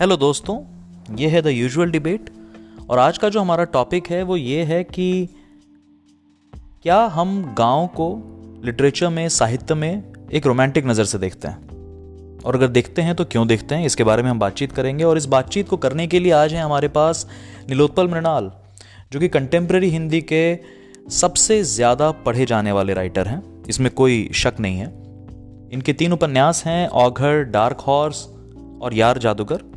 Hello दोस्तों, ये है द यूजुअल डिबेट और आज का जो हमारा टॉपिक है वो ये है कि क्या हम गाँव को लिटरेचर में, साहित्य में एक रोमांटिक नज़र से देखते हैं? और अगर देखते हैं तो क्यों देखते हैं? इसके बारे में हम बातचीत करेंगे और इस बातचीत को करने के लिए आज हैं हमारे पास नीलोत्पल मृणाल, जो कि कंटेम्प्रेरी हिंदी के सबसे ज़्यादा पढ़े जाने वाले राइटर हैं। इसमें कोई शक नहीं है। इनके तीन उपन्यास हैं ऑघर डार्क हॉर्स और यार जादूगर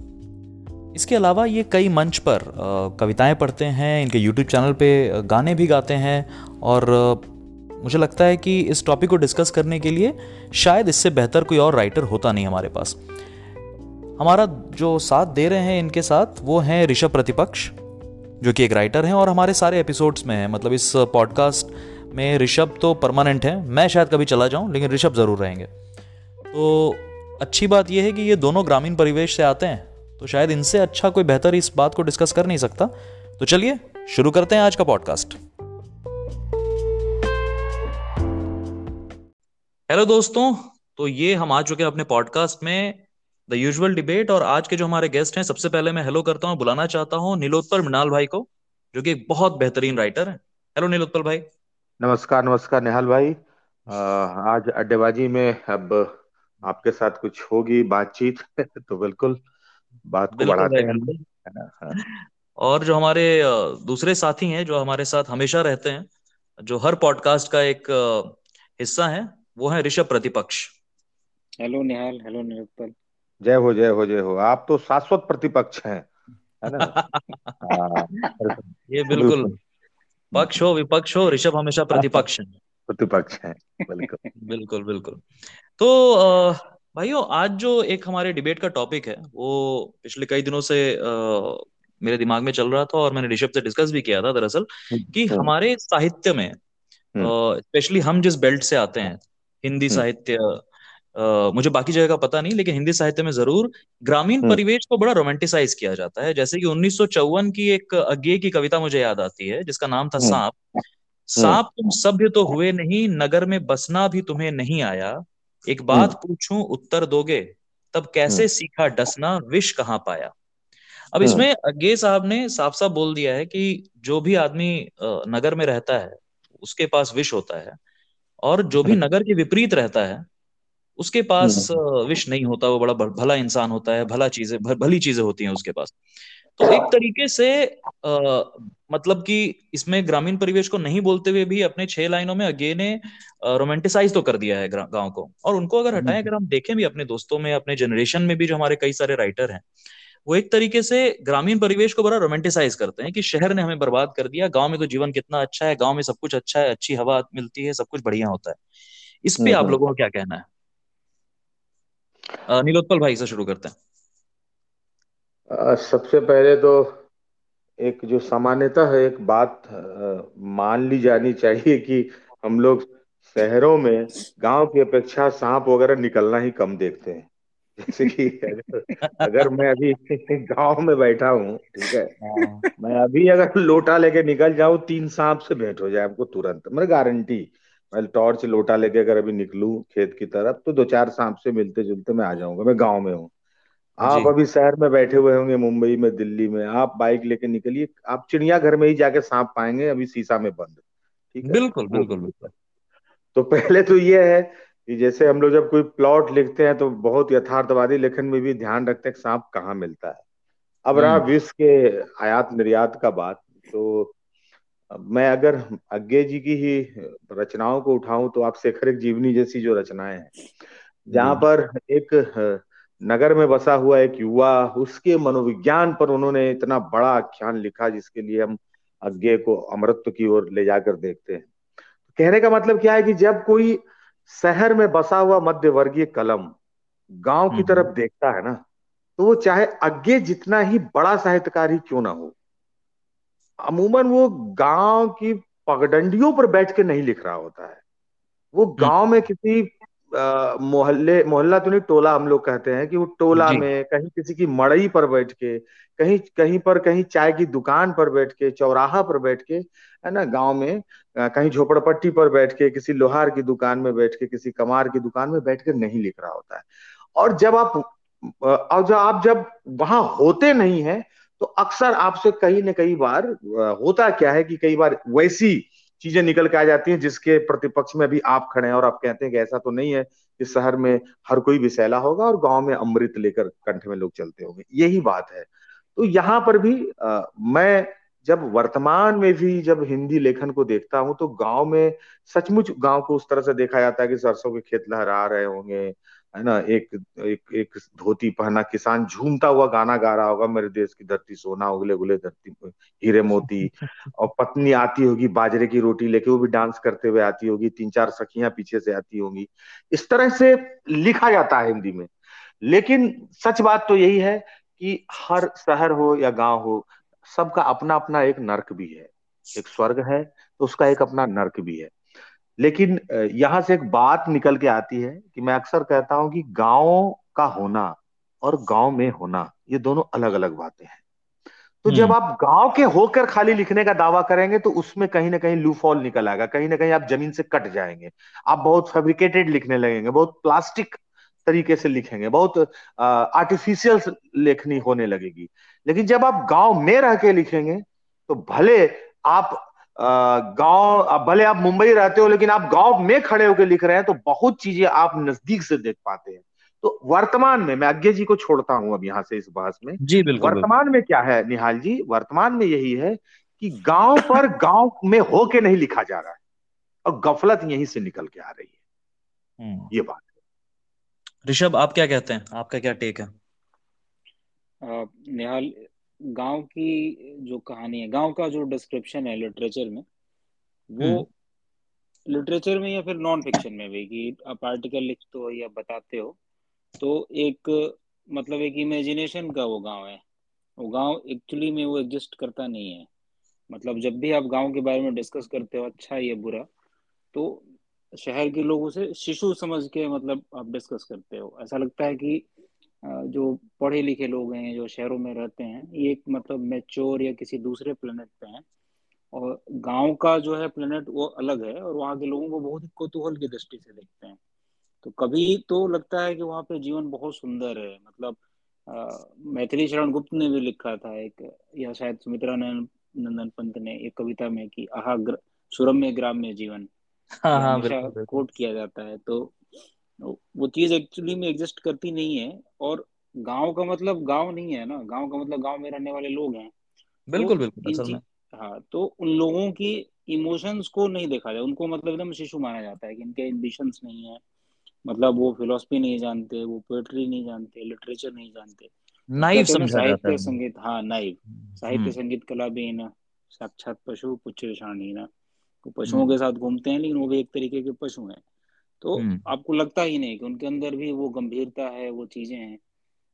इसके अलावा ये कई मंच पर कविताएँ पढ़ते हैं, इनके यूट्यूब चैनल पे गाने भी गाते हैं और मुझे लगता है कि इस टॉपिक को डिस्कस करने के लिए शायद इससे बेहतर कोई और राइटर होता नहीं हमारे पास। हमारा जो साथ दे रहे हैं इनके साथ वो हैं ऋषभ प्रतिपक्ष, जो कि एक राइटर हैं और हमारे सारे एपिसोड्स में हैं। मतलब इस पॉडकास्ट में ऋषभ तो परमानेंट हैं, मैं शायद कभी चला जाऊँ, लेकिन ऋषभ ज़रूर रहेंगे। तो अच्छी बात यह है कि ये दोनों ग्रामीण परिवेश से आते हैं। तो शायद इनसे अच्छा कोई बेहतर इस बात को डिस्कस कर नहीं सकता। तो चलिए, शुरू करते हैं आज का पॉडकास्ट। हेलो दोस्तों तो ये हम आ चुके हैं अपने पॉडकास्ट में द यूजुअल डिबेट और आज के जो हमारे गेस्ट हैं, सबसे पहले मैं हेलो करता हूँ, बुलाना चाहता हूँ नीलोत्पल मृणाल भाई को, जो कि एक बहुत बेहतरीन राइटर है। हेलो नीलोत्पल भाई। नमस्कार नमस्कार निहाल भाई। आज अड्डेबाजी में अब आपके साथ कुछ होगी बातचीत तो बिल्कुल। बात को बढ़ाते हैं। हाँ। और जो हमारे दूसरे साथी हैं जो हमारे साथ हमेशा रहते हैं जो हर पॉडकास्ट का एक हिस्सा है वो है ऋषभ प्रतिपक्ष। Hello Nihal hello Nirupal. जय हो जय हो जय हो। आप तो शाश्वत प्रतिपक्ष हैं है ना? हाँ, ये बिल्कुल। पक्ष हो विपक्ष हो ऋषभ हमेशा प्रतिपक्ष है। प्रतिपक्ष है बिल्कुल। बिल्कुल बिल्कुल। तो भाइयों आज जो एक हमारे डिबेट का टॉपिक है वो पिछले कई दिनों से आ, मेरे दिमाग में चल रहा था और मैंने ऋषभ से डिस्कस भी किया था दरअसल कि हम्म। हमारे साहित्य में स्पेशली हम्म। हम जिस बेल्ट से आते हैं हिंदी हम्म। साहित्य मुझे बाकी जगह का पता नहीं लेकिन हिंदी साहित्य में ज़रूर ग्रामीण परिवेश को बड़ा रोमांटिसाइज किया जाता है जैसे कि उन्नीस सौ चौवन की एक अज्ञे की कविता मुझे याद आती है जिसका नाम था सांप सांप तुम सभ्य तो हुए नहीं नगर में बसना भी तुम्हें नहीं आया एक बात हम्म। पूछूँ उत्तर दोगे तब कैसे हम्म। सीखा डसना विष कहाँ पाया अब हम्म। इसमें अगे साहब ने साफ़ साफ़ बोल दिया है कि जो भी आदमी नगर में रहता है उसके पास विष होता है और जो भी नगर के विपरीत रहता है उसके पास विष नहीं होता वो बड़ा भला इंसान होता है भला चीज़ें भली चीज़ें होती हैं उसके पास तो एक तरीके से मतलब कि इसमें ग्रामीण परिवेश को नहीं बोलते हुए भी अपने छह लाइनों में अगे ने रोमांटिसाइज तो कर दिया है गाँव को। और उनको अगर हटाएँ अगर हम देखें भी अपने दोस्तों में अपने जनरेशन में भी जो हमारे कई सारे राइटर हैं वो एक तरीके से ग्रामीण परिवेश को बड़ा रोमांटिसाइज करते हैं कि शहर ने हमें बर्बाद कर दिया गाँव में तो जीवन कितना अच्छा है गाँव में सब कुछ अच्छा है अच्छी हवा मिलती है सब कुछ बढ़िया होता है। इस पे आप लोगों का क्या कहना है? नीलोत्पल भाई से शुरू करते हैं। सबसे पहले तो एक जो सामान्यता है एक बात मान ली जानी चाहिए कि हम लोग शहरों में गाँव की अपेक्षा सांप वगैरह निकलना ही कम देखते हैं। जैसे कि अगर, अगर मैं अभी गाँव में बैठा हूँ ठीक है हाँ। मैं अभी अगर लोटा लेके निकल जाऊँ तीन सांप से भेंट हो जाए आपको तुरंत। मेरे गारंटी। मैं टॉर्च लोटा लेके अगर अभी निकलू खेत की तरफ़ तो दो चार सांप से मिलते जुलते मैं आ जाऊँगा मैं गाँव में हूँ। आप अभी शहर में बैठे हुए होंगे मुंबई में दिल्ली में आप बाइक लेके निकलिए आप चिड़िया घर में ही जाके सांप पाएँगे अभी शीशा में बंद ठीक है? बिल्कुल बिल्कुल बिल्कुल। तो पहले तो ये है कि जैसे हम लोग जब कोई प्लॉट लिखते हैं तो बहुत यथार्थवादी लेखन में भी ध्यान रखते हैं सांप कहाँ मिलता है। अब रहा हम्म। विश्व के आयात निर्यात का बात तो मैं अगर अज्ञे जी की ही रचनाओं को उठाऊं तो आप शेखर एक जीवनी जैसी जो रचनाएँ हैं जहाँ पर एक नगर में बसा हुआ एक युवा उसके मनोविज्ञान पर उन्होंने इतना बड़ा आख्यान लिखा जिसके लिए हम अज्ञे को अमृत्व की ओर ले जाकर देखते हैं कहने का मतलब क्या है कि जब कोई शहर में बसा हुआ मध्य वर्गीय कलम गाँव की तरफ़ हम्म। देखता है ना तो वो चाहे अज्ञे जितना ही बड़ा साहित्यकार ही क्यों ना हो अमूमन वो गाँव की पगडंडियों पर बैठ के नहीं लिख रहा होता है वो हम्म। गाँव में किसी मोहल्ले मोहल्ला तो नहीं टोला हम लोग कहते हैं कि वो टोला में कहीं किसी की मड़ई पर बैठ के कहीं कहीं पर कहीं चाय की दुकान पर बैठ के चौराहा पर बैठ के है ना गाँव में कहीं झोपड़पट्टी पर बैठ के किसी लोहार की दुकान में बैठ के किसी कमार की दुकान में बैठ के नहीं लिख रहा होता है। और जब आप और जब आप जब वहाँ होते नहीं है तो अक्सर आपसे कहीं न कहीं बार होता क्या है कि कई बार वैसी चीज़ें निकल के आ जाती हैं जिसके प्रतिपक्ष में भी आप खड़े हैं और आप कहते हैं कि ऐसा तो नहीं है कि शहर में हर कोई विषैला होगा और गाँव में अमृत लेकर कंठ में लोग चलते होंगे। यही बात है। तो यहाँ पर भी आ, मैं जब वर्तमान में भी जब हिंदी लेखन को देखता हूँ तो गाँव में सचमुच गाँव को उस तरह से देखा जाता है कि सरसों के खेत लहरा रहे होंगे है ना, एक एक एक धोती पहना किसान झूमता हुआ गाना गा रहा होगा, मेरे देश की धरती सोना उगले उगले धरती, हीरे मोती। और पत्नी आती होगी बाजरे की रोटी लेके, वो भी डांस करते हुए आती होगी, तीन चार सखियाँ पीछे से आती होंगी। इस तरह से लिखा जाता है हिंदी में। लेकिन सच बात तो यही है कि हर शहर हो या गाँव हो, सबका अपना अपना एक नर्क भी है। एक स्वर्ग है तो उसका एक अपना नर्क भी है। लेकिन यहाँ से एक बात निकल के आती है कि मैं अक्सर कहता हूँ कि गाँव का होना और गाँव में होना ये दोनों अलग अलग बातें हैं। तो जब हम्म। आप गाँव के होकर खाली लिखने का दावा करेंगे तो उसमें कहीं ना कहीं लूफॉल निकल आएगा कहीं ना कहीं आप ज़मीन से कट जाएँगे। आप बहुत फेब्रिकेटेड लिखने लगेंगे बहुत प्लास्टिक तरीके से लिखेंगे बहुत आर्टिफिशियल लेखनी होने लगेगी। लेकिन जब आप गाँव में रह के लिखेंगे तो भले आप गाँव भले आप मुंबई रहते हो लेकिन आप गाँव में खड़े होकर लिख रहे हैं तो बहुत चीज़ें आप नज़दीक से देख पाते हैं। तो वर्तमान में मैं अज्ञे जी को छोड़ता हूँ अब यहाँ से इस बहस में। जी बिल्कुल वर्तमान में क्या है निहाल जी? वर्तमान में यही है कि गाँव पर गाँव में होके नहीं लिखा जा रहा है और गफलत यहीं से निकल के आ रही है। हम्म। ये बात है। ऋषभ आप क्या कहते हैं? आपका क्या टेक है? निहाल गाँव की जो कहानी है गाँव का जो डिस्क्रिप्शन है लिटरेचर में वो लिटरेचर में या फिर नॉन फिक्शन में भी कि आप आर्टिकल लिखते हो या बताते हो तो एक मतलब एक इमेजिनेशन का वो गाँव है। वो गाँव एक्चुअली में वो एग्जिस्ट करता नहीं है। मतलब जब भी आप गाँव के बारे में डिस्कस करते हो अच्छा या बुरा तो शहर के लोगों से शिशु समझ के मतलब आप डिस्कस करते हो। ऐसा लगता है कि जो पढ़े लिखे लोग हैं जो शहरों में रहते हैं ये एक मतलब मेच्योर या किसी दूसरे प्लेनेट पे हैं। और गाँव का जो है प्लेनेट वो अलग है और वहाँ के लोगों को बहुत ही कौतूहल की दृष्टि से देखते हैं। तो कभी तो लगता है कि वहाँ पे जीवन बहुत सुंदर है। मतलब मैथिली शरण गुप्त ने भी लिखा था एक या शायद सुमित्रा नंदन पंत ने एक कविता में कि आहा सुरम्य ग्राम में जीवन। हाँ, हाँ, कोट किया जाता है। तो वो चीज़ एक्चुअली में एग्जिस्ट करती नहीं है और गाँव का मतलब गाँव नहीं है ना। गाँव का मतलब गाँव में रहने वाले लोग हैं। बिल्कुल तो बिल्कुल असल में। हाँ तो उन लोगों की इमोशंस को नहीं देखा जाए। उनको मतलब एकदम शिशु माना जाता है कि इनके एम्बिशंस नहीं है। मतलब वो फिलोसफी नहीं जानते वो पोएट्री नहीं जानते लिटरेचर नहीं जानते। नाइव साहित्य संगीत हाँ नाइव। हम्म। साहित्य संगीत कला भी ना साक्षात पशु पुच्छ ना। तो पशुओं हम्म। के साथ घूमते हैं लेकिन वो भी एक तरीके के पशु हैं। तो हम्म। आपको लगता ही नहीं कि उनके अंदर भी वो गंभीरता है वो चीज़ें हैं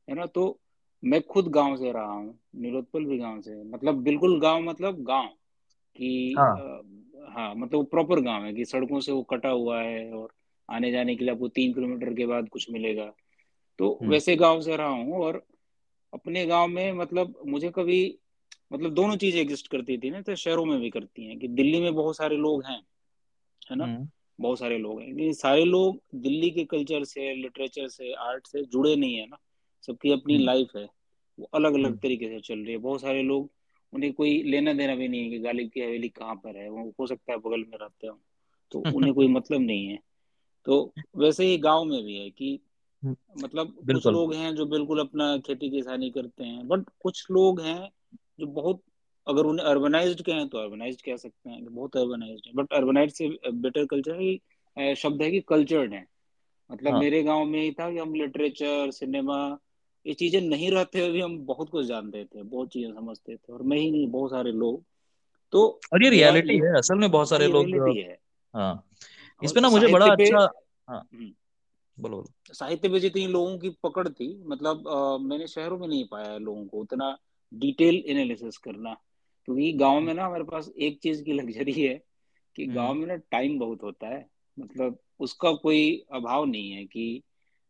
है ना तो मैं खुद गाँव से रहा हूँ निरोत्पल भी गाँव से मतलब बिल्कुल गाँव मतलब गाँव कि हाँ, आ, हाँ मतलब प्रॉपर गाँव है कि सड़कों से वो कटा हुआ है और आने जाने के लिए आपको तीन किलोमीटर के बाद कुछ मिलेगा तो हम्म। वैसे गाँव से रहा हूँ और अपने गाँव में मतलब मुझे कभी मतलब दोनों चीज़ें एग्जिस्ट करती थी ना तो शहरों में भी करती हैं कि दिल्ली में बहुत सारे लोग हैं है ना हम्म। बहुत सारे लोग हैं। लेकिन सारे लोग दिल्ली के कल्चर से लिटरेचर से आर्ट से जुड़े नहीं है ना। सबकी अपनी लाइफ हम्म। है। वो अलग अलग हम्म। तरीके से चल रही है। बहुत सारे लोग उन्हें कोई लेना देना भी नहीं है कि गालिब की हवेली कहाँ पर है। वो हो सकता है बगल में रहते हो। तो उन्हें कोई मतलब नहीं है। तो वैसे ही गाँव में भी है कि हम्म। मतलब कुछ लोग हैं जो बिल्कुल अपना खेती किसानी करते हैं। बट कुछ लोग हैं जो बहुत अगर उन्हें अर्बनाइज्ड कहें तो अर्बनाइज्ड कह सकते हैं कि बहुत अर्बनाइज्ड है। बट अर्बनाइज से बेटर कल्चर ही शब्द है कि कल्चर्ड है। मतलब हाँ. मेरे गाँव में ही था कि हम लिटरेचर सिनेमा ये चीज़ें नहीं रहते हुए भी हम बहुत कुछ जानते थे बहुत चीज़ें समझते थे। और मैं ही नहीं बहुत सारे लोग। तो और ये रियलिटी है असल में बहुत सारे लोग है। हाँ। इस पे ना मुझे बड़ा अच्छा हाँ। हम्म। बोलो बोलो। साहित्य पे जितनी लोगों की पकड़ थी मतलब आ, मैंने शहरों में नहीं पाया लोगों को उतना डिटेल एनालिसिस करना। क्योंकि गाँव में ना हमारे पास एक चीज़ की लग्जरी है कि हम्म। गाँव में ना टाइम बहुत होता है। मतलब उसका कोई अभाव नहीं है कि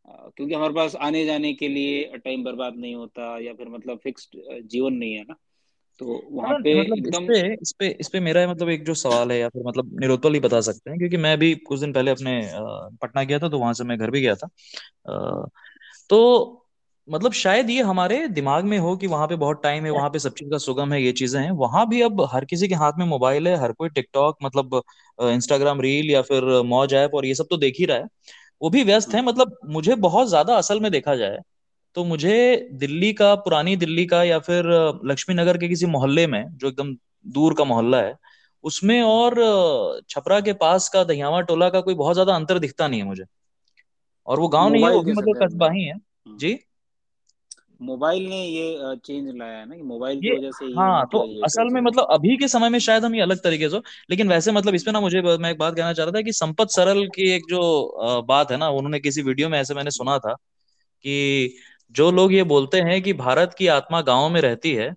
क्योंकि हमारे पास आने जाने के लिए टाइम बर्बाद नहीं होता या फिर मतलब फिक्स्ड जीवन नहीं है ना। तो वहाँ पे मतलब एकदम इस पे इस पे इस पे मेरा मतलब एक जो सवाल है या फिर मतलब निरोत्पल ही बता सकते हैं क्योंकि मैं भी कुछ दिन पहले अपने पटना गया था तो वहाँ से मैं घर भी गया था। तो मतलब शायद ये हमारे दिमाग में हो कि वहाँ पे बहुत टाइम है वहाँ पे सब चीज़ का सुगम है ये चीज़ें हैं। वहाँ भी अब हर किसी के हाथ में मोबाइल है हर कोई टिकटॉक मतलब इंस्टाग्राम रील या फिर मौज ऐप और ये सब तो देख ही रहा है। वो भी व्यस्त है मतलब मुझे बहुत ज़्यादा असल में देखा जाए तो मुझे दिल्ली का पुरानी दिल्ली का या फिर लक्ष्मी नगर के किसी मोहल्ले में जो एकदम दूर का मोहल्ला है उसमें और छपरा के पास का दहियावा टोला का कोई बहुत ज़्यादा अंतर दिखता नहीं है मुझे। और वो गाँव नहीं है वो भी मतलब कस्बा ही है। हम्म। जी? मोबाइल ने ये चेंज लाया है ना कि मोबाइल की वजह से हाँ तो असल में मतलब अभी के समय में शायद हम ये अलग तरीके से लेकिन वैसे मतलब इसमें ना मुझे मैं एक बात कहना चाह रहा था कि संपत सरल की एक जो बात है ना उन्होंने किसी वीडियो में ऐसे मैंने सुना था कि जो लोग ये बोलते हैं कि भारत की आत्मा गाँव में रहती है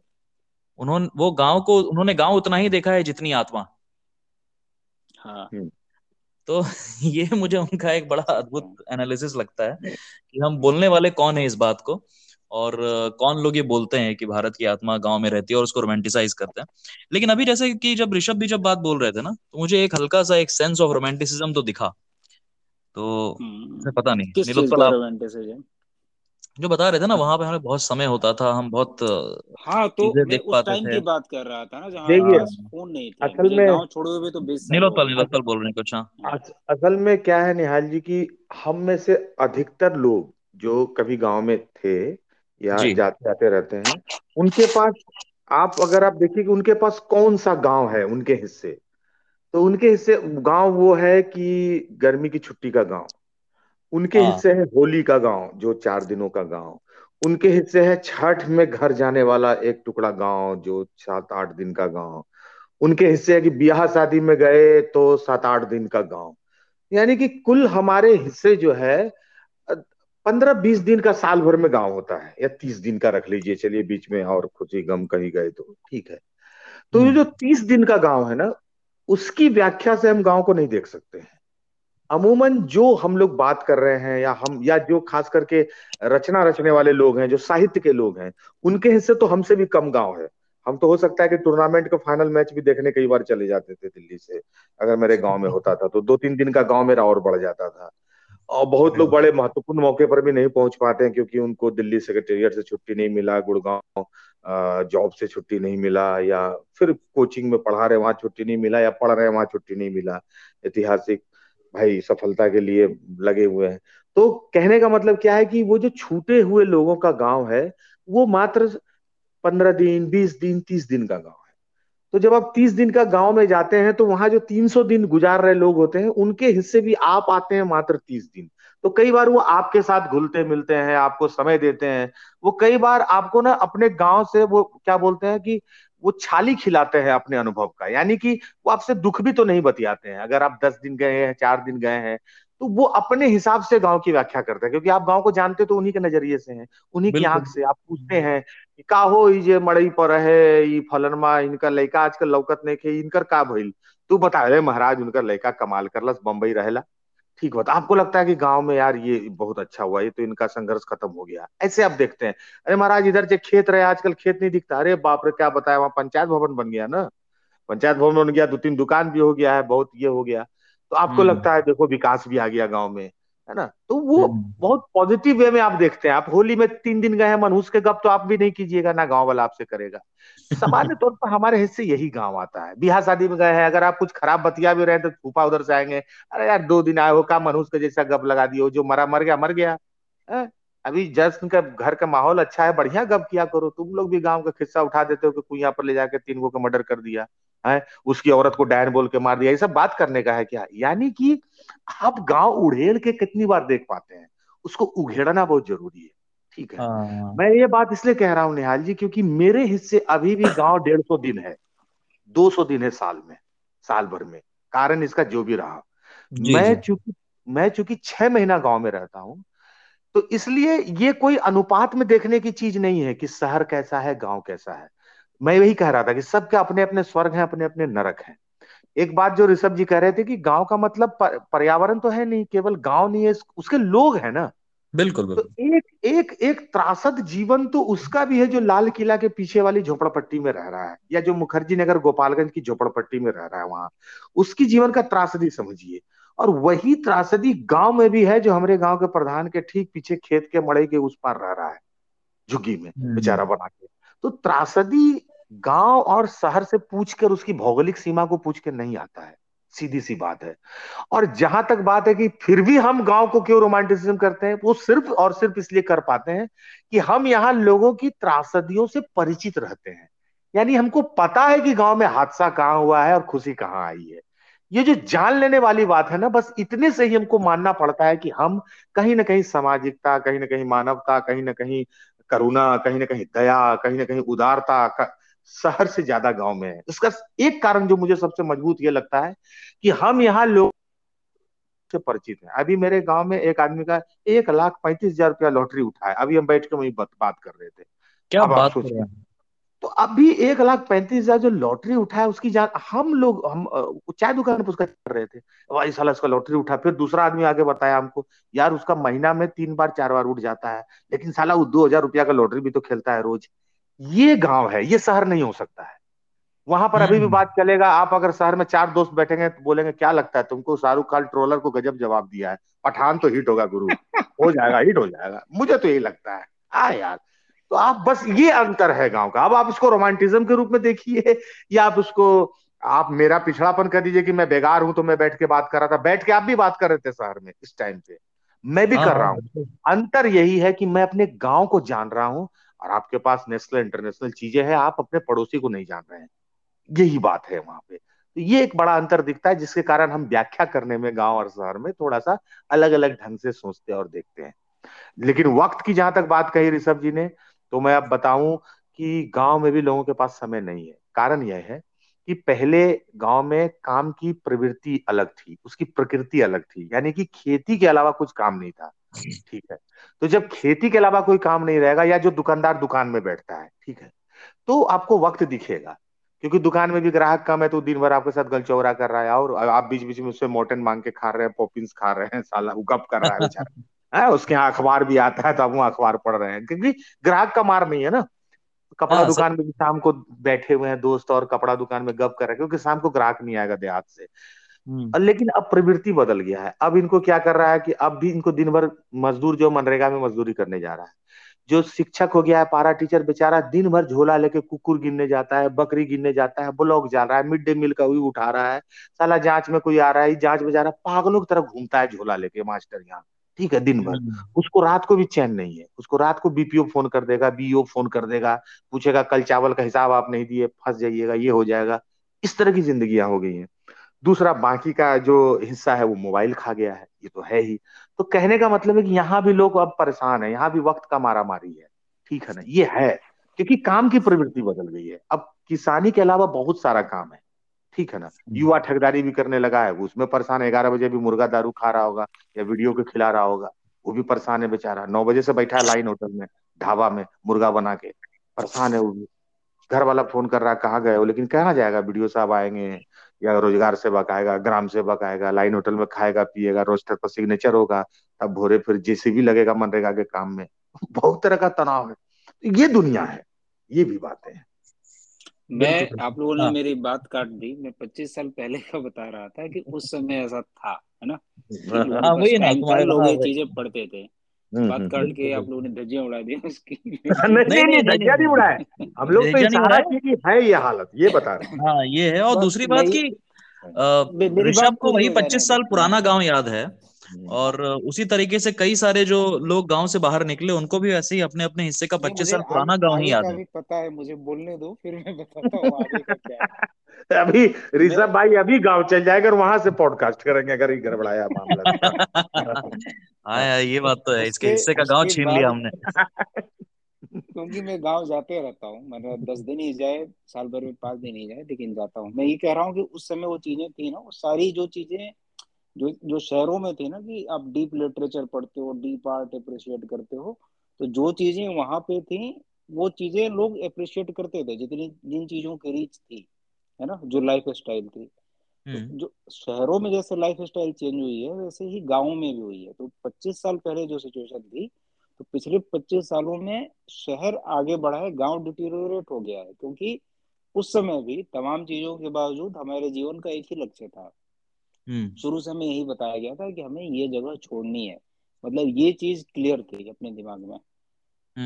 उन्होंने वो गाँव को उन्होंने गाँव उतना ही देखा है जितनी आत्मा। हाँ। हम्म। तो ये मुझे उनका एक बड़ा अद्भुत एनालिसिस लगता है कि हम बोलने वाले कौन है इस बात को? और कौन लोग ये बोलते हैं कि भारत की आत्मा गाँव में रहती है और उसको रोमांटिसाइज करते हैं? लेकिन अभी जैसे कि जब ऋषभ भी जब बात बोल रहे थे ना तो मुझे एक हल्का सा एक सेंस ऑफ़ रोमांटिसिज्म तो दिखा। तो हम्म। पता नहीं। जो बता रहे थे ना वहाँ पे हमें बहुत समय होता था हम बहुत हाँ तो मैं उस टाइम की बात कर रहा था ना जहाँ फ़ोन नहीं थे। असल में गाँव छोड़े हुए तो नीलोत्पल नीलोत्पल बोल रहे हैं कुछ हाँ। असल में क्या है निहाल जी की हम में से अधिकतर लोग जो कभी गाँव में थे या जाते आते रहते हैं। उनके पास आप अगर आप देखिए कि उनके पास कौन सा गाँव है उनके हिस्से तो उनके हिस्से गाँव वो है कि गर्मी की छुट्टी का गाँव। उनके हाँ। हिस्से है होली का गाँव जो चार दिनों का गाँव। उनके हिस्से है छठ में घर जाने वाला एक टुकड़ा गाँव जो सात आठ दिन का गाँव। उनके हिस्से है कि ब्याह शादी में गए तो सात आठ दिन का गाँव। यानी कि कुल हमारे हिस्से जो है पंद्रह बीस दिन का साल भर में गाँव होता है या तीस दिन का रख लीजिए चलिए बीच में और खुशी गम कहीं गए तो ठीक है। तो ये हम्म। जो तीस दिन का गाँव है ना उसकी व्याख्या से हम गाँव को नहीं देख सकते हैं। अमूमन जो हम लोग बात कर रहे हैं या हम या जो खास करके रचना रचने वाले लोग हैं जो साहित्य के लोग हैं उनके हिस्से तो हमसे भी कम गाँव है। हम तो हो सकता है कि टूर्नामेंट का फाइनल मैच भी देखने कई बार चले जाते थे दिल्ली से अगर मेरे गाँव में होता था तो दो तीन दिन का गाँव मेरा और बढ़ जाता था। और बहुत लोग बड़े महत्वपूर्ण मौके पर भी नहीं पहुँच पाते हैं क्योंकि उनको दिल्ली सेक्रेटेरिएट से छुट्टी नहीं मिला गुड़गांव जॉब से छुट्टी नहीं मिला या फिर कोचिंग में पढ़ा रहे वहाँ छुट्टी नहीं मिला या पढ़ रहे वहाँ छुट्टी नहीं मिला। ऐतिहासिक भाई सफलता के लिए लगे हुए हैं। तो कहने का मतलब क्या है कि वो जो छूटे हुए लोगों का गाँव है वो मात्र पंद्रह दिन बीस दिन तीस दिन का गाँव तो जब आप तीस दिन का गाँव में जाते हैं तो वहाँ जो तीन सौ दिन गुजार रहे लोग होते हैं, उनके हिस्से भी आप आते हैं मात्र तीस दिन। तो कई बार वो आपके साथ घुलते मिलते हैं, आपको समय देते हैं। वो कई बार आपको ना अपने गाँव से वो क्या बोलते हैं कि वो छाली खिलाते हैं अपने अनुभव का। यानी कि वो आपसे दुख भी तो नहीं बतियाते हैं। अगर आप दस दिन गए हैं, चार दिन गए हैं तो वो अपने हिसाब से गाँव की व्याख्या करता है क्योंकि आप गाँव को जानते तो उन्हीं के नज़रिए से हैं उन्हीं की आँख से आप पूछते हैं कि का हो ये मड़ई पर है ये फलनमा इनका लड़का आजकल लौकत नहीं खे इनकर का भइल? तू बता रहे महाराज उनका लड़का कमाल कर करलस बम्बई रहेला। ठीक बात आपको लगता है कि गाँव में यार ये बहुत अच्छा हुआ ये तो इनका संघर्ष खत्म हो गया ऐसे आप देखते हैं। अरे महाराज इधर जो खेत रहे आजकल खेत नहीं दिखता अरे बाप रे क्या बताया वहाँ पंचायत भवन बन गया ना पंचायत भवन बन गया दो तीन दुकान भी हो गया है बहुत ये हो गया। तो आपको हम्म। लगता है देखो विकास भी आ गया गाँव में है ना तो वो हम्म। बहुत पॉजिटिव वे में आप देखते हैं आप होली में तीन दिन गए हैं मनहूस के गप तो आप भी नहीं कीजिएगा ना गाँव वाला आपसे करेगा सामान्य तौर पर हमारे हिस्से यही गाँव आता है बिहार शादी में गए हैं अगर आप कुछ खराब बतिया भी रहे तो फूफा उधर से आएँगे अरे यार दो दिन आए हो का मनहूस के जैसा गप लगा दियो जो मरा मर गया मर गया है? अभी जस्ट का घर का माहौल अच्छा है बढ़िया गप किया करो। तुम लोग भी गाँव का खिस्सा उठा देते हो कि कोई यहाँ पर ले जाके तीन गो का मर्डर कर दिया है? उसकी औरत को डायन बोल के मार दिया। ये सब बात करने का है क्या? यानी कि आप गाँव उड़ेल के कितनी बार देख पाते हैं? उसको उघेड़ना बहुत ज़रूरी है। ठीक है? हाँ। मैं ये बात इसलिए कह रहा हूँ निहाल जी क्योंकि मेरे हिस्से अभी भी गाँव डेढ़ सौ दिन है दो सौ दिन है साल में साल भर में। कारण इसका जो भी रहा। मैं चूँकि मैं चूँकि छह महीना गाँव में रहता हूँ तो इसलिए ये कोई अनुपात में देखने की चीज़ नहीं है कि शहर कैसा है, गाँव कैसा है। मैं यही कह रहा था कि सबके अपने अपने स्वर्ग हैं, अपने अपने नरक हैं। एक बात जो ऋषभ जी कह रहे थे कि गाँव का मतलब पर्यावरण तो है नहीं, केवल गाँव नहीं है, उसके लोग हैं ना। बिल्कुल, बिल्कुल। तो एक एक एक त्रासद जीवन तो उसका भी है जो लाल किला के पीछे वाली झोपड़पट्टी में रह रहा है या जो मुखर्जी नगर गोपालगंज की झोपड़पट्टी में रह रहा है वहाँ। उसकी जीवन का त्रासदी समझिए। और वही त्रासदी गाँव में भी है जो हमारे गाँव के प्रधान के ठीक पीछे खेत के मड़े के उस पार रह रहा है झुग्गी में हम्म। बेचारा बना के। तो त्रासदी गाँव और शहर से पूछकर उसकी भौगोलिक सीमा को पूछ कर नहीं आता है। सीधी सी बात है। और जहाँ तक बात है कि फिर भी हम गाँव को क्यों रोमांटिसिज्म करते हैं, वो सिर्फ़ और सिर्फ़ इसलिए कर पाते हैं कि हम यहाँ लोगों की त्रासदियों से परिचित रहते हैं। यानी हमको पता है कि गाँव में हादसा कहाँ हुआ है और खुशी कहाँ आई है। ये जो जान लेने वाली बात है ना, बस इतने से ही हमको मानना पड़ता है कि हम कहीं ना कहीं सामाजिकता, कहीं ना कहीं मानवता, कहीं ना कहीं करुणा, कहीं ना कहीं दया, कहीं ना कहीं उदारता शहर से ज़्यादा गाँव में है। इसका एक कारण जो मुझे सबसे मज़बूत ये लगता है कि हम यहाँ लोग से परिचित हैं। अभी मेरे गाँव में एक आदमी का एक लाख पैंतीस हज़ार रुपया लॉटरी उठा है। अभी हम बैठ के वही बात कर रहे थे। क्या बात कर रहे हैं? तो अभी एक लाख पैंतीस हज़ार जो लॉटरी उठा है उसकी जान हम लोग हम चाय दुकान पर उसका कर रहे थे। भाई साला उसका लॉटरी उठा। फिर दूसरा आदमी आगे बताया हमको यार उसका महीना में तीन बार चार बार उठ जाता है। लेकिन साला वो दो हज़ार रुपया का लॉटरी भी तो खेलता है रोज। ये गाँव है ये शहर नहीं हो सकता है। वहाँ पर अभी भी हम्म। बात चलेगा आप अगर शहर में चार दोस्त बैठेंगे तो बोलेंगे क्या लगता है तुमको शाहरुख खान ट्रोलर को गजब जवाब दिया है? पठान तो हिट होगा गुरु। हो जाएगा हिट हो जाएगा। मुझे तो यही लगता है। आ यार तो आप बस ये अंतर है गाँव का। अब आप इसको रोमांटिज्म के रूप में देखिए या आप उसको आप मेरा पिछड़ापन कर दीजिए कि मैं बेगार हूँ तो मैं बैठ के बात कर रहा था। बैठ के आप भी बात कर रहे थे शहर में इस टाइम पे। मैं भी हाँ, कर रहा हाँ, हूँ अंतर यही है कि मैं अपने गाँव को जान रहा हूँ और आपके पास नेशनल इंटरनेशनल चीज़ें हैं, आप अपने पड़ोसी को नहीं जान रहे हैं। यही बात है वहाँ पे। तो ये एक बड़ा अंतर दिखता है, जिसके कारण हम व्याख्या करने में, गाँव और शहर में थोड़ा सा अलग अलग ढंग से सोचते और देखते हैं। लेकिन वक्त की जहाँ तक बात कही ऋषभ जी ने तो मैं अब बताऊँ कि गाँव में भी लोगों के पास समय नहीं है। कारण यह है कि पहले गाँव में काम की प्रवृत्ति अलग थी, उसकी प्रकृति अलग थी। यानी कि खेती के अलावा कुछ काम नहीं था। ठीक है। तो जब खेती के अलावा कोई काम नहीं रहेगा या जो दुकानदार दुकान में बैठता है ठीक है तो आपको वक्त दिखेगा क्योंकि दुकान में भी ग्राहक कम है तो दिन भर आपके साथ गलचौरा कर रहा है और आप बीच बीच में उससे मोटन मांग के खा रहे हैं पॉपिंस खा रहे हैं साला गप कर रहा है बेचारा। है उसके यहाँ अखबार भी आता है तो आप अखबार पढ़ रहे हैं क्योंकि ग्राहक का मार नहीं है ना। कपड़ा हाँ, दुकान में भी शाम को बैठे हुए हैं दोस्त और कपड़ा दुकान में गप कर रहे हैं क्योंकि शाम को ग्राहक नहीं आएगा देहात से। लेकिन अब प्रवृत्ति बदल गया है। अब इनको क्या कर रहा है कि अब भी इनको दिन भर मजदूर जो मनरेगा में मजदूरी करने जा रहा है। जो शिक्षक हो गया है पारा टीचर बेचारा दिन भर झोला लेके कुकुर गिनने जाता है बकरी गिनने जाता है ब्लॉक जा रहा है मिड डे मील का भी उठा रहा है। साला जाँच में कोई आ रहा है जाँच में जा रहा है पागलों की तरह घूमता है झोला लेके मास्टर यहाँ। ठीक है दिन भर हम्म। उसको रात को भी चैन नहीं है। उसको रात को बीपीओ फ़ोन कर देगा बीओ फ़ोन कर देगा पूछेगा कल चावल का हिसाब आप नहीं दिए फंस जाइएगा ये हो जाएगा। इस तरह की जिंदगियाँ हो गई हैं। दूसरा बाकी का जो हिस्सा है वो मोबाइल खा गया है ये तो है ही। तो कहने का मतलब है कि यहाँ भी लोग अब परेशान है यहाँ भी वक्त का मारा मारी है। ठीक है ना? ये है क्योंकि काम की प्रवृत्ति बदल गई है। अब किसानी के अलावा बहुत सारा काम है। ठीक है ना? हम्म। युवा ठगदारी भी करने लगा है उसमें परेशान है। ग्यारह बजे भी मुर्गा दारू खा रहा होगा या वीडियो को खिला रहा होगा वो भी परेशान है बेचारा। नौ बजे से बैठा है लाइन होटल में ढाबा में मुर्गा बना के। परेशान है वो भी। घर वाला फ़ोन कर रहा है कहाँ गए हो? लेकिन कहाँ जाएगा? वीडियो साहब आएँगे या रोज़गार सेवक आएगा ग्राम सेवक आएगा लाइन होटल में खाएगा पिएगा रोस्टर पर सिग्नेचर होगा तब भोरे फिर जैसे भी लगेगा मनरेगा के काम में। बहुत तरह का तनाव है। ये दुनिया है ये भी बातें हैं। मैं आप लोगों ने हाँ। मेरी बात काट दी। मैं 25 साल पहले का बता रहा था कि उस समय ऐसा था है ना? हाँ, वही ना तुम्हारे लोग ये चीज़ें पढ़ते थे। बात हम्म, काट के आप लोगों ने धज्जियाँ उड़ा दी उसकी। नहीं नहीं धज्जियाँ नहीं उड़ाए। हम लोग तो इशारा किए कि है ये हालत ये बता रहे हैं। हाँ ये है। और दूसरी बात की ऋषभ को वही पच्चीस साल पुराना गाँव याद है। हम्म। और उसी तरीके से कई सारे जो लोग गाँव से बाहर निकले उनको भी ऐसे ही अपने अपने हिस्से का पच्चीस साल पुराना गाँव ही याद है। पता है मुझे बोलने दो फिर मैं बताता हूँ आगे का क्या अभी ऋषभ भाई अभी गाँव चल जाएगा और वहाँ से पॉडकास्ट करेंगे अगर ये गड़बड़ाया मामला हाँ ये बात तो है इसके हिस्से का गाँव छीन लिया हमने। क्योंकि मैं गाँव जाते रहता हूँ मतलब दस दिन ही जाए साल भर में पाँच दिन ही जाए लेकिन जाता हूँ। मैं ये कह रहा हूँ कि उस समय वो चीज़ें थी ना वो सारी जो चीज़ें जो जो शहरों में थी ना कि आप डीप लिटरेचर पढ़ते हो डीप आर्ट अप्रिशिएट करते हो तो जो चीज़ें वहाँ पे थी वो चीज़ें लोग अप्रिशिएट करते थे जितनी जिन चीज़ों की रीच थी। है ना जो लाइफ स्टाइल थी। तो हम्म। जो शहरों में जैसे लाइफ स्टाइल चेंज हुई है वैसे ही गाँव में भी हुई है। तो 25 साल पहले जो सिचुएशन थी तो पिछले 25 सालों में शहर आगे बढ़ा है गाँव डिटीरियोरेट हो गया है। क्योंकि उस समय भी तमाम चीज़ों के बावजूद हमारे जीवन का एक ही लक्ष्य था। हम्म। शुरू से हमें यही बताया गया था कि हमें ये जगह छोड़नी है। मतलब ये चीज़ क्लियर थी अपने दिमाग में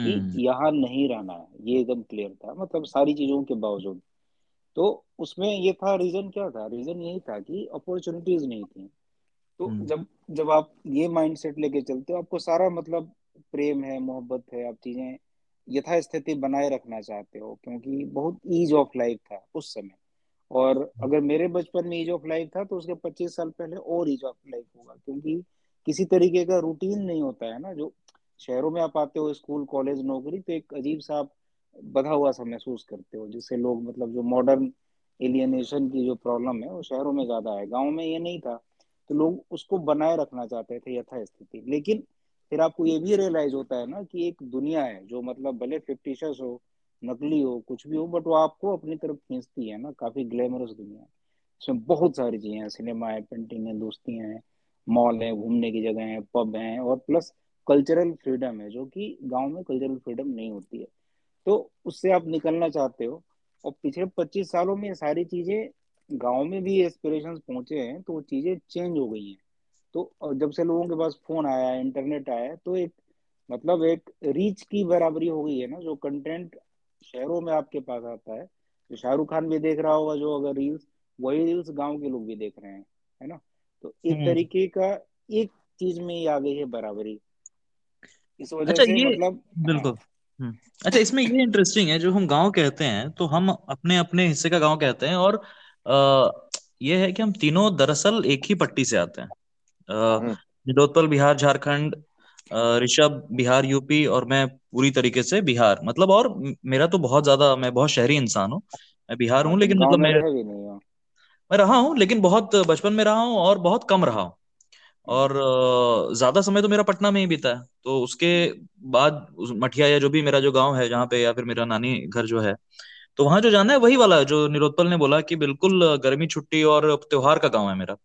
कि हम्म। यहाँ नहीं रहना है। ये एकदम क्लियर था। मतलब सारी चीज़ों के बावजूद। तो उसमें ये था रीजन क्या था? रीजन यही था कि अपॉर्चुनिटीज़ नहीं थी। तो हम्म। जब जब आप ये माइंडसेट लेके चलते हो आपको सारा मतलब प्रेम है मोहब्बत है आप चीज़ें यथास्थिति बनाए रखना चाहते हो क्योंकि बहुत ईज ऑफ़ लाइफ था उस समय। और अगर मेरे बचपन में ईज ऑफ़ लाइफ था तो उसके पच्चीस साल पहले और ईज ऑफ़ लाइफ होगा क्योंकि किसी तरीके का रूटीन नहीं होता है ना जो शहरों में आप आते हो स्कूल कॉलेज नौकरी तो एक अजीब सा आप बधा हुआ सा महसूस करते हो, जिससे लोग मतलब जो मॉडर्न एलियनेशन की जो प्रॉब्लम है, वो शहरों में ज़्यादा है, गाँव में ये नहीं था। तो लोग उसको बनाए रखना चाहते थे यथास्थिति। लेकिन फिर आपको ये भी रियलाइज़ होता है ना कि एक दुनिया है, जो मतलब भले फिफ्टीशस हो, नकली हो, कुछ भी हो बट वो आपको अपनी तरफ़ खींचती है ना, काफ़ी ग्लैमरस दुनिया है। इसमें बहुत सारी चीज़ें हैं सिनेमा है पेंटिंग है, दोस्तियाँ हैं मॉल है, घूमने की जगह है पब है, और प्लस कल्चरल फ्रीडम है, जो कि गाँव में कल्चरल फ्रीडम नहीं होती है। तो उससे आप निकलना चाहते हो। और पिछले पच्चीस सालों में सारी चीज़ें गाँव में भी एस्पिरेशन पहुँचे हैं तो वो चीज़ें चेंज हो गई हैं। तो जब से लोगों के पास फ़ोन आया है इंटरनेट आया है तो एक मतलब एक रीच की बराबरी हो गई है ना जो कंटेंट शहरों में आपके पास आता है। जो शाहरुख खान भी देख रहा होगा जो अगर रील्स वही रील्स गाँव के लोग भी देख रहे हैं है ना? तो एक हम्म। तरीके का एक चीज़ में ही आ गई है बराबरी। इस वजह अच्छा, से मतलब बिल्कुल। अच्छा इसमें ये इंटरेस्टिंग है जो हम गाँव कहते हैं तो हम अपने अपने हिस्से का गाँव कहते हैं और आ, ये है कि हम तीनों दरअसल एक ही पट्टी से आते हैं। निलोत्पल हम्म। बिहार झारखंड ऋषभ बिहार यूपी और मैं पूरी तरीके से बिहार। मतलब और मेरा तो बहुत ज़्यादा मैं बहुत शहरी इंसान हूँ मैं बिहार हूँ हाँ, लेकिन मतलब मैं मैं रहा हूँ लेकिन बहुत बचपन में रहा हूँ और बहुत कम रहा हूँ। और ज़्यादा समय तो मेरा पटना में ही बीता है। तो उसके बाद मठिया या जो भी मेरा जो गाँव है जहाँ पे या फिर मेरा नानी घर जो है तो वहाँ जो जाना है वही वाला है जो निरोत्पल ने बोला कि बिल्कुल गर्मी छुट्टी और त्योहार का गाँव है मेरा।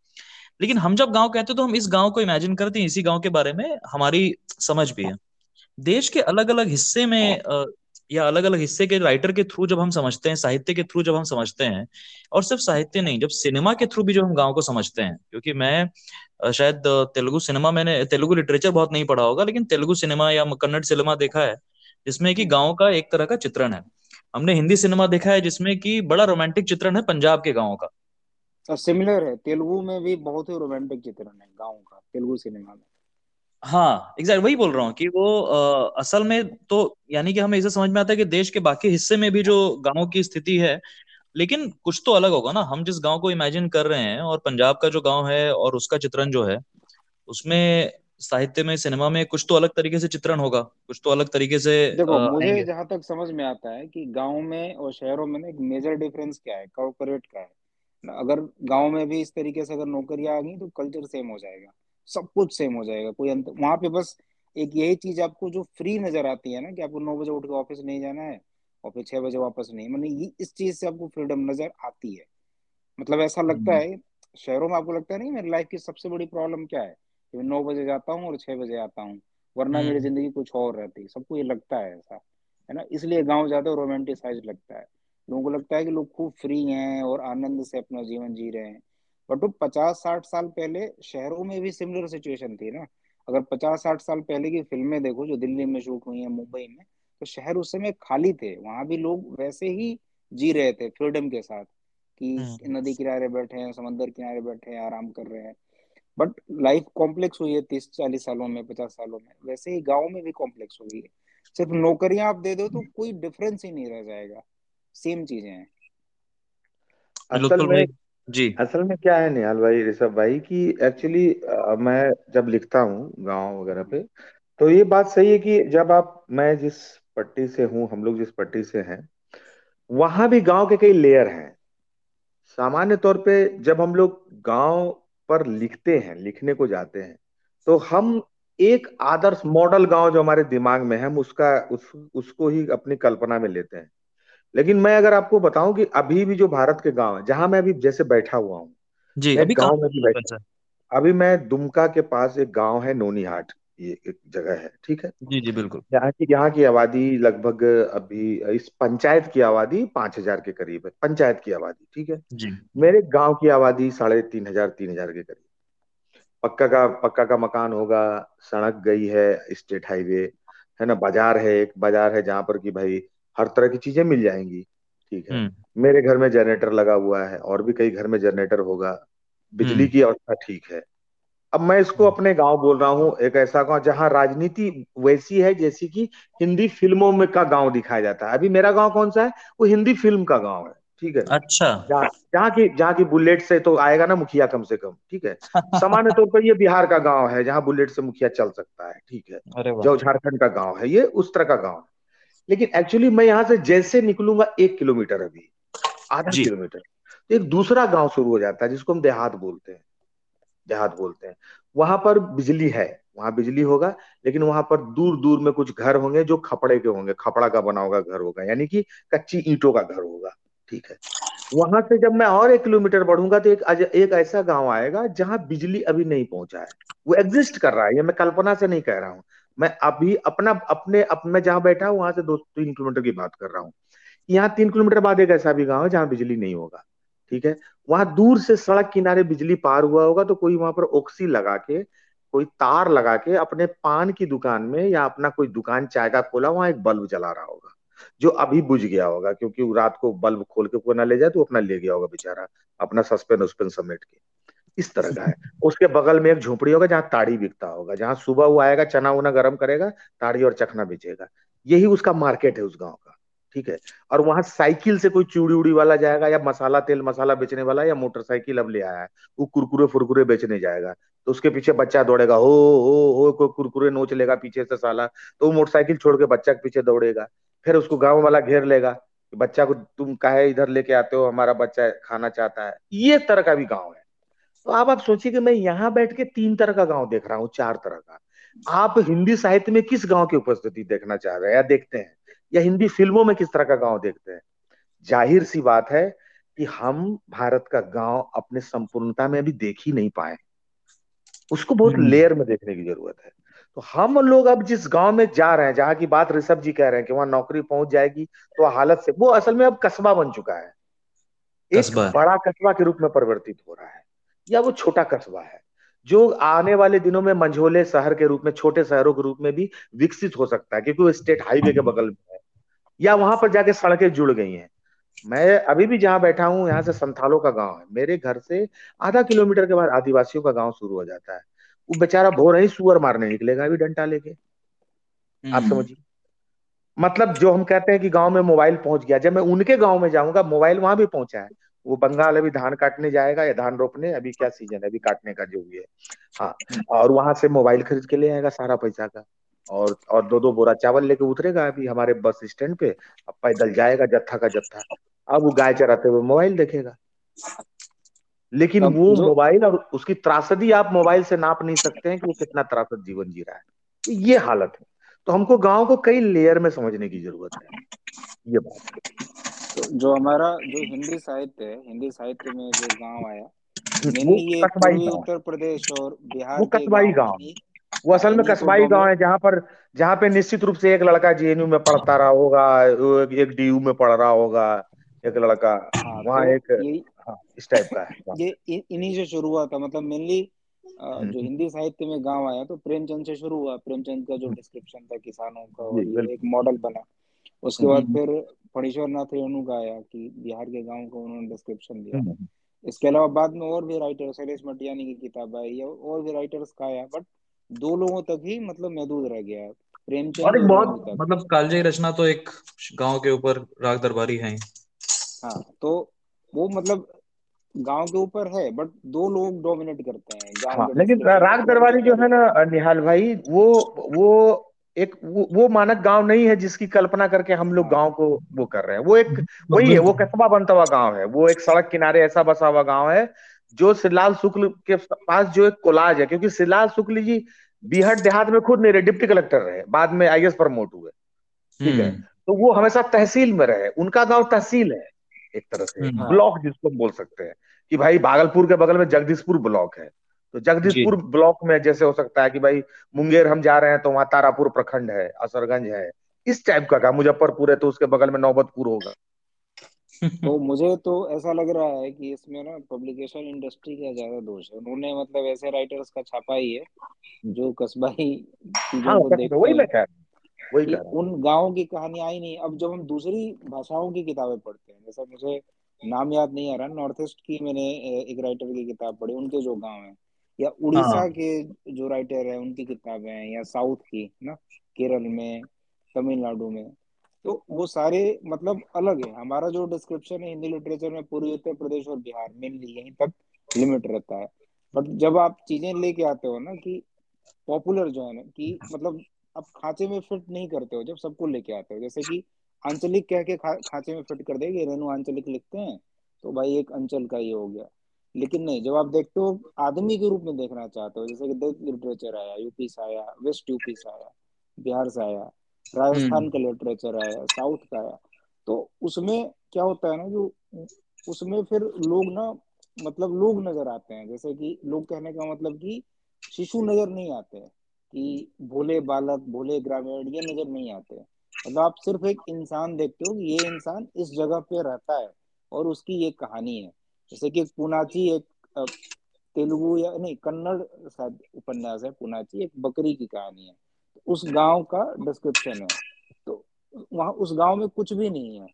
लेकिन हम जब गाँव कहते हैं तो हम इस गाँव को इमेजिन करते हैं इसी गाँव के बारे में हमारी समझ भी है। देश के अलग अलग हिस्से में या अलग अलग हिस्से के राइटर के थ्रू जब हम समझते हैं, साहित्य के थ्रू जब हम समझते हैं, और सिर्फ़ साहित्य नहीं, जब सिनेमा के थ्रू भी जब हम गाँव को समझते हैं, क्योंकि मैं शायद तेलुगु सिनेमा मैंने, तेलुगु लिटरेचर बहुत नहीं पढ़ा होगा, लेकिन तेलुगु सिनेमा या कन्नड़ सिनेमा देखा है, जिसमें कि गाँव का एक तरह का चित्रण है। हमने हिंदी सिनेमा देखा है, जिसमें कि बड़ा रोमांटिक चित्रण है पंजाब के गाँव का। सिमिलर है, तेलुगु में भी बहुत ही रोमांटिक चित्रण है गाँव का, तेलुगु सिनेमा में। हाँ एग्जैक्ट वही बोल रहा हूँ कि वो आ, असल में तो यानी कि हमें इसे समझ में आता है कि देश के बाकी हिस्से में भी जो गाँव की स्थिति है लेकिन कुछ तो अलग होगा ना। हम जिस गाँव को इमेजिन कर रहे हैं और पंजाब का जो गाँव है और उसका चित्रण जो है उसमें साहित्य में सिनेमा में कुछ तो अलग तरीके से चित्रण होगा कुछ तो अलग तरीके से देखो आ, मुझे जहाँ तक समझ में आता है कि गाँव में और शहरों में ना एक मेजर डिफरेंस क्या है कॉर्पोरेट का है। अगर गाँव में भी इस तरीके से अगर नौकरियाँ आ गई तो कल्चर सेम हो जाएगा। सब कुछ सेम हो जाएगा कोई अंतर वहाँ पे बस एक यही चीज़ आपको जो फ्री नज़र आती है ना कि आपको नौ बजे उठ के ऑफ़िस नहीं जाना है और फिर छह बजे वापस नहीं मतलब इस चीज़ से आपको फ्रीडम नज़र आती है। मतलब ऐसा लगता हम्म। है शहरों में आपको लगता है नहीं मेरी लाइफ की सबसे बड़ी प्रॉब्लम क्या है? कि मैं नौ बजे जाता हूँ और छह बजे आता हूँ वरना मेरी हम्म। ज़िंदगी कुछ और रहती है सबको ये लगता है ऐसा है ना? इसलिए गाँव ज़्यादा रोमांटिसाइज लगता है। लोगों को लगता है कि लोग खूब फ्री हैं और आनंद से अपना जीवन जी रहे हैं। बट वो पचास साठ साल पहले शहरों में भी सिमिलर सिचुएशन थी ना। अगर पचास साठ साल पहले की फ़िल्में देखो जो दिल्ली में शूट हुई है मुंबई में तो शहर उस समय खाली थे। वहाँ भी लोग वैसे ही जी रहे थे फ्रीडम के साथ कि हम्म। नदी किनारे बैठे हैं समंदर किनारे बैठे हैं आराम कर रहे हैं। बट लाइफ कॉम्प्लेक्स हुई है तीस चालीस सालों में पचास सालों में। वैसे ही गाँव में भी कॉम्प्लेक्स हुई है। सिर्फ़ नौकरियाँ आप दे दो तो कोई डिफरेंस ही नहीं रह जाएगा। सेम चीज़ें हैं। असल में जी। असल में क्या है निहाल भाई, ऋषभ भाई, कि एक्चुअली मैं जब लिखता हूँ गाँव वगैरह पे तो ये बात सही है कि जब आप, मैं जिस पट्टी से हूँ, हम लोग जिस पट्टी से हैं, वहाँ भी गाँव के कई लेयर हैं। सामान्य तौर पे जब हम लोग गाँव पर लिखते हैं, लिखने को जाते हैं तो हम एक आदर्श मॉडल गाँव जो हमारे दिमाग में है, हम उसका, उस, उसको ही अपनी कल्पना में लेते हैं। लेकिन मैं अगर आपको बताऊँ कि अभी भी जो भारत के गाँव है जहाँ मैं अभी जैसे बैठा हुआ हूँ जी अभी गाँव में भी बैठा अभी मैं दुमका के पास एक गाँव है नोनीहाट ये एक जगह है ठीक है? जी जी बिल्कुल। यहाँ की यहाँ की आबादी लगभग अभी इस पंचायत की आबादी पाँच हज़ार के करीब है पंचायत की आबादी ठीक है? जी। मेरे गाँव की आबादी साढ़े तीन हज़ार तीन हज़ार के करीब। पक्का का पक्का का मकान होगा सड़क गई है स्टेट हाईवे है ना? बाज़ार है एक बाज़ार है जहाँ पर कि भाई हर तरह की चीज़ें मिल जाएँगी ठीक है। मेरे घर में जनरेटर लगा हुआ है और भी कई घर में जनरेटर होगा बिजली की अवस्था ठीक है। अब मैं इसको अपने गाँव बोल रहा हूँ एक ऐसा गाँव जहाँ राजनीति वैसी है जैसी कि हिंदी फ़िल्मों में का गाँव दिखाया जाता है। अभी मेरा गाँव कौन सा है? वो हिंदी फ़िल्म का गाँव है ठीक है। अच्छा। जहाँ की जहाँ की बुलेट से तो आएगा ना मुखिया कम से कम ठीक है। सामान्य तौर पर ये बिहार का गाँव है जहाँ बुलेट से मुखिया चल सकता है ठीक है। जो झारखंड का गाँव है ये उस तरह का गाँव है। लेकिन एक्चुअली मैं यहाँ से जैसे निकलूँगा एक किलोमीटर अभी आधा किलोमीटर। तो एक दूसरा गाँव शुरू हो जाता है जिसको हम देहात बोलते हैं। देहात बोलते हैं। वहाँ पर बिजली है वहाँ बिजली होगा लेकिन वहाँ पर दूर दूर में कुछ घर होंगे जो खपड़े के होंगे खपड़ा का बना होगा घर होगा यानी कि कच्ची ईंटों का घर होगा ठीक है। वहाँ से जब मैं और एक किलोमीटर बढ़ूँगा तो एक एक ऐसा गाँव आएगा जहाँ बिजली अभी नहीं पहुँचा है। वो एग्जिस्ट कर रहा है ये मैं कल्पना से नहीं कह रहा हूँ। मैं अभी अपना अपने अप, मैं जहाँ बैठा हूँ वहाँ से दो तीन किलोमीटर की बात कर रहा हूँ। यहाँ तीन किलोमीटर बाद एक ऐसा भी गाँव है जहाँ बिजली नहीं होगा ठीक है? वहाँ दूर से सड़क किनारे बिजली पार हुआ होगा तो कोई वहाँ पर ओक्सी लगा के कोई तार लगा के अपने पान की दुकान में या अपना कोई दुकान चाय का खोला वहाँ एक बल्ब जला रहा होगा जो अभी बुझ गया होगा क्योंकि रात को बल्ब खोल के कोई ना ले जाए तो अपना ले गया होगा बेचारा अपना सस्पेन उसपेन समेट के। इस तरह का है। उसके बगल में एक झोपड़ी होगा जहाँ ताड़ी बिकता होगा, जहाँ सुबह वो आएगा, चना उना गर्म करेगा, ताड़ी और चखना बेचेगा। यही उसका मार्केट है उस गाँव का, ठीक है? और वहाँ साइकिल से कोई चूड़ी उड़ी वाला जाएगा या मसाला तेल मसाला बेचने वाला या मोटरसाइकिल अब ले आया है, वो कुरकुरे फुरकुरे बेचने जाएगा। तो उसके पीछे बच्चा दौड़ेगा, हो हो हो, कोई कुरकुरे नोच लेगा पीछे से साला तो वो मोटरसाइकिल छोड़ के बच्चा के पीछे दौड़ेगा। फिर उसको गाँव वाला घेर लेगा कि बच्चा को तुम काहे इधर लेके आते हो, हमारा बच्चा खाना चाहता है। ये तरह का भी गाँव है। तो आप आप सोचिए कि मैं यहाँ बैठ के तीन तरह का गाँव देख रहा हूँ चार तरह का। आप हिंदी साहित्य में किस गाँव की उपस्थिति देखना चाह रहे हैं या देखते हैं? या हिंदी फ़िल्मों में किस तरह का गाँव देखते हैं? ज़ाहिर सी बात है कि हम भारत का गाँव अपने संपूर्णता में अभी देख ही नहीं पाए। उसको बहुत लेयर में देखने की ज़रूरत है। तो हम लोग अब जिस गाँव में जा रहे हैं जहाँ की बात ऋषभ जी कह रहे हैं कि वहाँ नौकरी पहुँच जाएगी तो हालत से वो असल में अब कस्बा बन चुका है। एक बड़ा कस्बा के रूप में परिवर्तित हो रहा है। या वो छोटा कस्बा है जो आने वाले दिनों में मंझोले शहर के रूप में छोटे शहरों के रूप में भी विकसित हो सकता है क्योंकि वो स्टेट हाईवे के बगल में है या वहाँ पर जाके सड़कें जुड़ गई हैं। मैं अभी भी जहाँ बैठा हूँ यहाँ से संथालों का गाँव है। मेरे घर से आधा किलोमीटर के बाद आदिवासियों का गाँव शुरू हो जाता है। वो बेचारा भोर ही सुअर मारने निकलेगा अभी डंटा लेके। आप हम्म। समझिए। मतलब जो हम कहते हैं कि गाँव में मोबाइल पहुँच गया जब मैं उनके गाँव में जाऊँगा मोबाइल वहाँ भी पहुँचा है। वो बंगाल अभी धान काटने जाएगा या धान रोपने अभी क्या सीज़न है? अभी काटने का जो भी है। हाँ और वहाँ से मोबाइल खरीद के ले आएगा सारा पैसा का। और और दो दो बोरा चावल लेके उतरेगा अभी हमारे बस स्टैंड पे। अब पैदल जाएगा जत्था का जत्था। अब वो गाय चराते हुए मोबाइल देखेगा। लेकिन वो मोबाइल और उसकी त्रासदी आप मोबाइल से नाप नहीं सकते हैं कि वो कितना त्रासद जीवन जी रहा है। ये हालत है। तो हमको गाँव को कई लेयर में समझने की ज़रूरत है। ये बात। तो जो हमारा जो हिंदी साहित्य है हिंदी साहित्य में जो गाँव आया ये उत्तर प्रदेश और बिहार वो कस्बाई गाँव वो असल में कस्बाई गाँव है जहाँ पर जहाँ पे निश्चित रूप से एक लड़का जेएनयू में पढ़ता रहा होगा एक डीयू में पढ़ रहा होगा एक लड़का। हाँ, वहाँ तो एक हाँ, इस टाइप का है ये इन्हीं से शुरू हुआ था मतलब मेनली हम्म, जो हम्म। हिंदी साहित्य में गाँव आया तो प्रेमचंद से शुरू हुआ। प्रेमचंद का जो डिस्क्रिप्शन हम्म। था किसानों का एक मॉडल बना। उसके बाद फिर फणीश्वर नाथ रेणु का आया कि बिहार के गाँव को उन्होंने डिस्क्रिप्शन दिया। हम्म। इसके अलावा बाद में और भी राइटर शैलेश मटियानी की किताब आई या और भी राइटर्स का आया बट दो लोगों तक ही मतलब महदूद रह गया। प्रेमचंद बहुत मतलब कालजयी रचना तो एक गाँव के ऊपर राग दरबारी है हाँ। तो वो मतलब गाँव के ऊपर है बट दो लोग डोमिनेट करते हैं हाँ, लेकिन राग दरबारी जो है ना निहाल भाई वो वो एक वो, वो मानक गाँव नहीं है जिसकी कल्पना करके हम लोग गाँव को वो कर रहे हैं। वो एक वही है वो कस्बा बनता हुआ गाँव है। वो एक सड़क किनारे ऐसा बसा हुआ गाँव है जो श्रीलाल शुक्ल के पास जो एक कोलाज है क्योंकि श्रीलाल शुक्ल जी बिहट देहात में खुद नहीं रहे डिप्टी कलेक्टर रहे बाद में आईएस प्रमोट हुए। ठीक है? हम्म। तो वो हमेशा तहसील में रहे उनका गाँव तहसील है एक तरह से ब्लॉक हम्म। जिसको बोल सकते हैं कि भाई भागलपुर के बगल में जगदीशपुर ब्लॉक है। तो जगदीशपुर ब्लॉक में जैसे हो सकता है कि भाई मुंगेर हम जा रहे हैं तो वहाँ तारापुर प्रखंड है असरगंज है। इस टाइप का काम मुजफ्फरपुर है तो उसके बगल में नौबतपुर होगा। तो मुझे तो ऐसा लग रहा है कि इसमें ना पब्लिकेशन इंडस्ट्री का ज़्यादा दोष है। उन्होंने मतलब ऐसे राइटर्स का छापा ही है जो कस्बाई हाँ, वही मैं कह वही उन गाँव की कहानी आई नहीं। अब जब हम दूसरी भाषाओं की किताबें पढ़ते हैं जैसा मुझे नाम याद नहीं आ रहा नॉर्थ ईस्ट की मैंने एक राइटर की किताब पढ़ी उनके जो गाँव है या उड़ीसा हाँ। के जो राइटर है उनकी किताबें हैं या साउथ की ना केरल में तमिलनाडु में तो वो सारे मतलब अलग है। हमारा जो डिस्क्रिप्शन है हिंदी लिटरेचर में पूर्वी उत्तर प्रदेश और बिहार मेनली यहीं तक लिमिट रहता है। बट जब आप चीज़ें लेके आते हो ना कि पॉपुलर जो है ना कि मतलब आप खांचे में फिट नहीं करते हो जब सबको लेके आते हो जैसे कि आंचलिक कह के खा, खांचे में फिट कर देगी रेणु आंचलिक लिखते हैं तो भाई एक अंचल का ये हो गया। लेकिन नहीं जब आप देखते हो आदमी के रूप में देखना चाहते हो जैसे कि दलित लिटरेचर आया यूपी से आया वेस्ट यूपी से आया बिहार से आया राजस्थान हम्म। का लिटरेचर आया साउथ का आया तो उसमें क्या होता है ना जो उसमें फिर लोग ना मतलब लोग नज़र आते हैं जैसे कि लोग कहने का मतलब कि शिशु नज़र नहीं आते कि भोले बालक भोले ग्रामीण ये नज़र नहीं आते मतलब आप सिर्फ़ एक इंसान देखते हो कि ये इंसान इस जगह पे रहता है और उसकी ये कहानी है जैसे कि पुनाची एक तेलुगु या नहीं, कन्नड़ शायद उपन्यास है, पुनाची एक बकरी की कहानी है। उस गाँव का डिस्क्रिप्शन है। तो वहाँ उस गाँव में कुछ भी नहीं है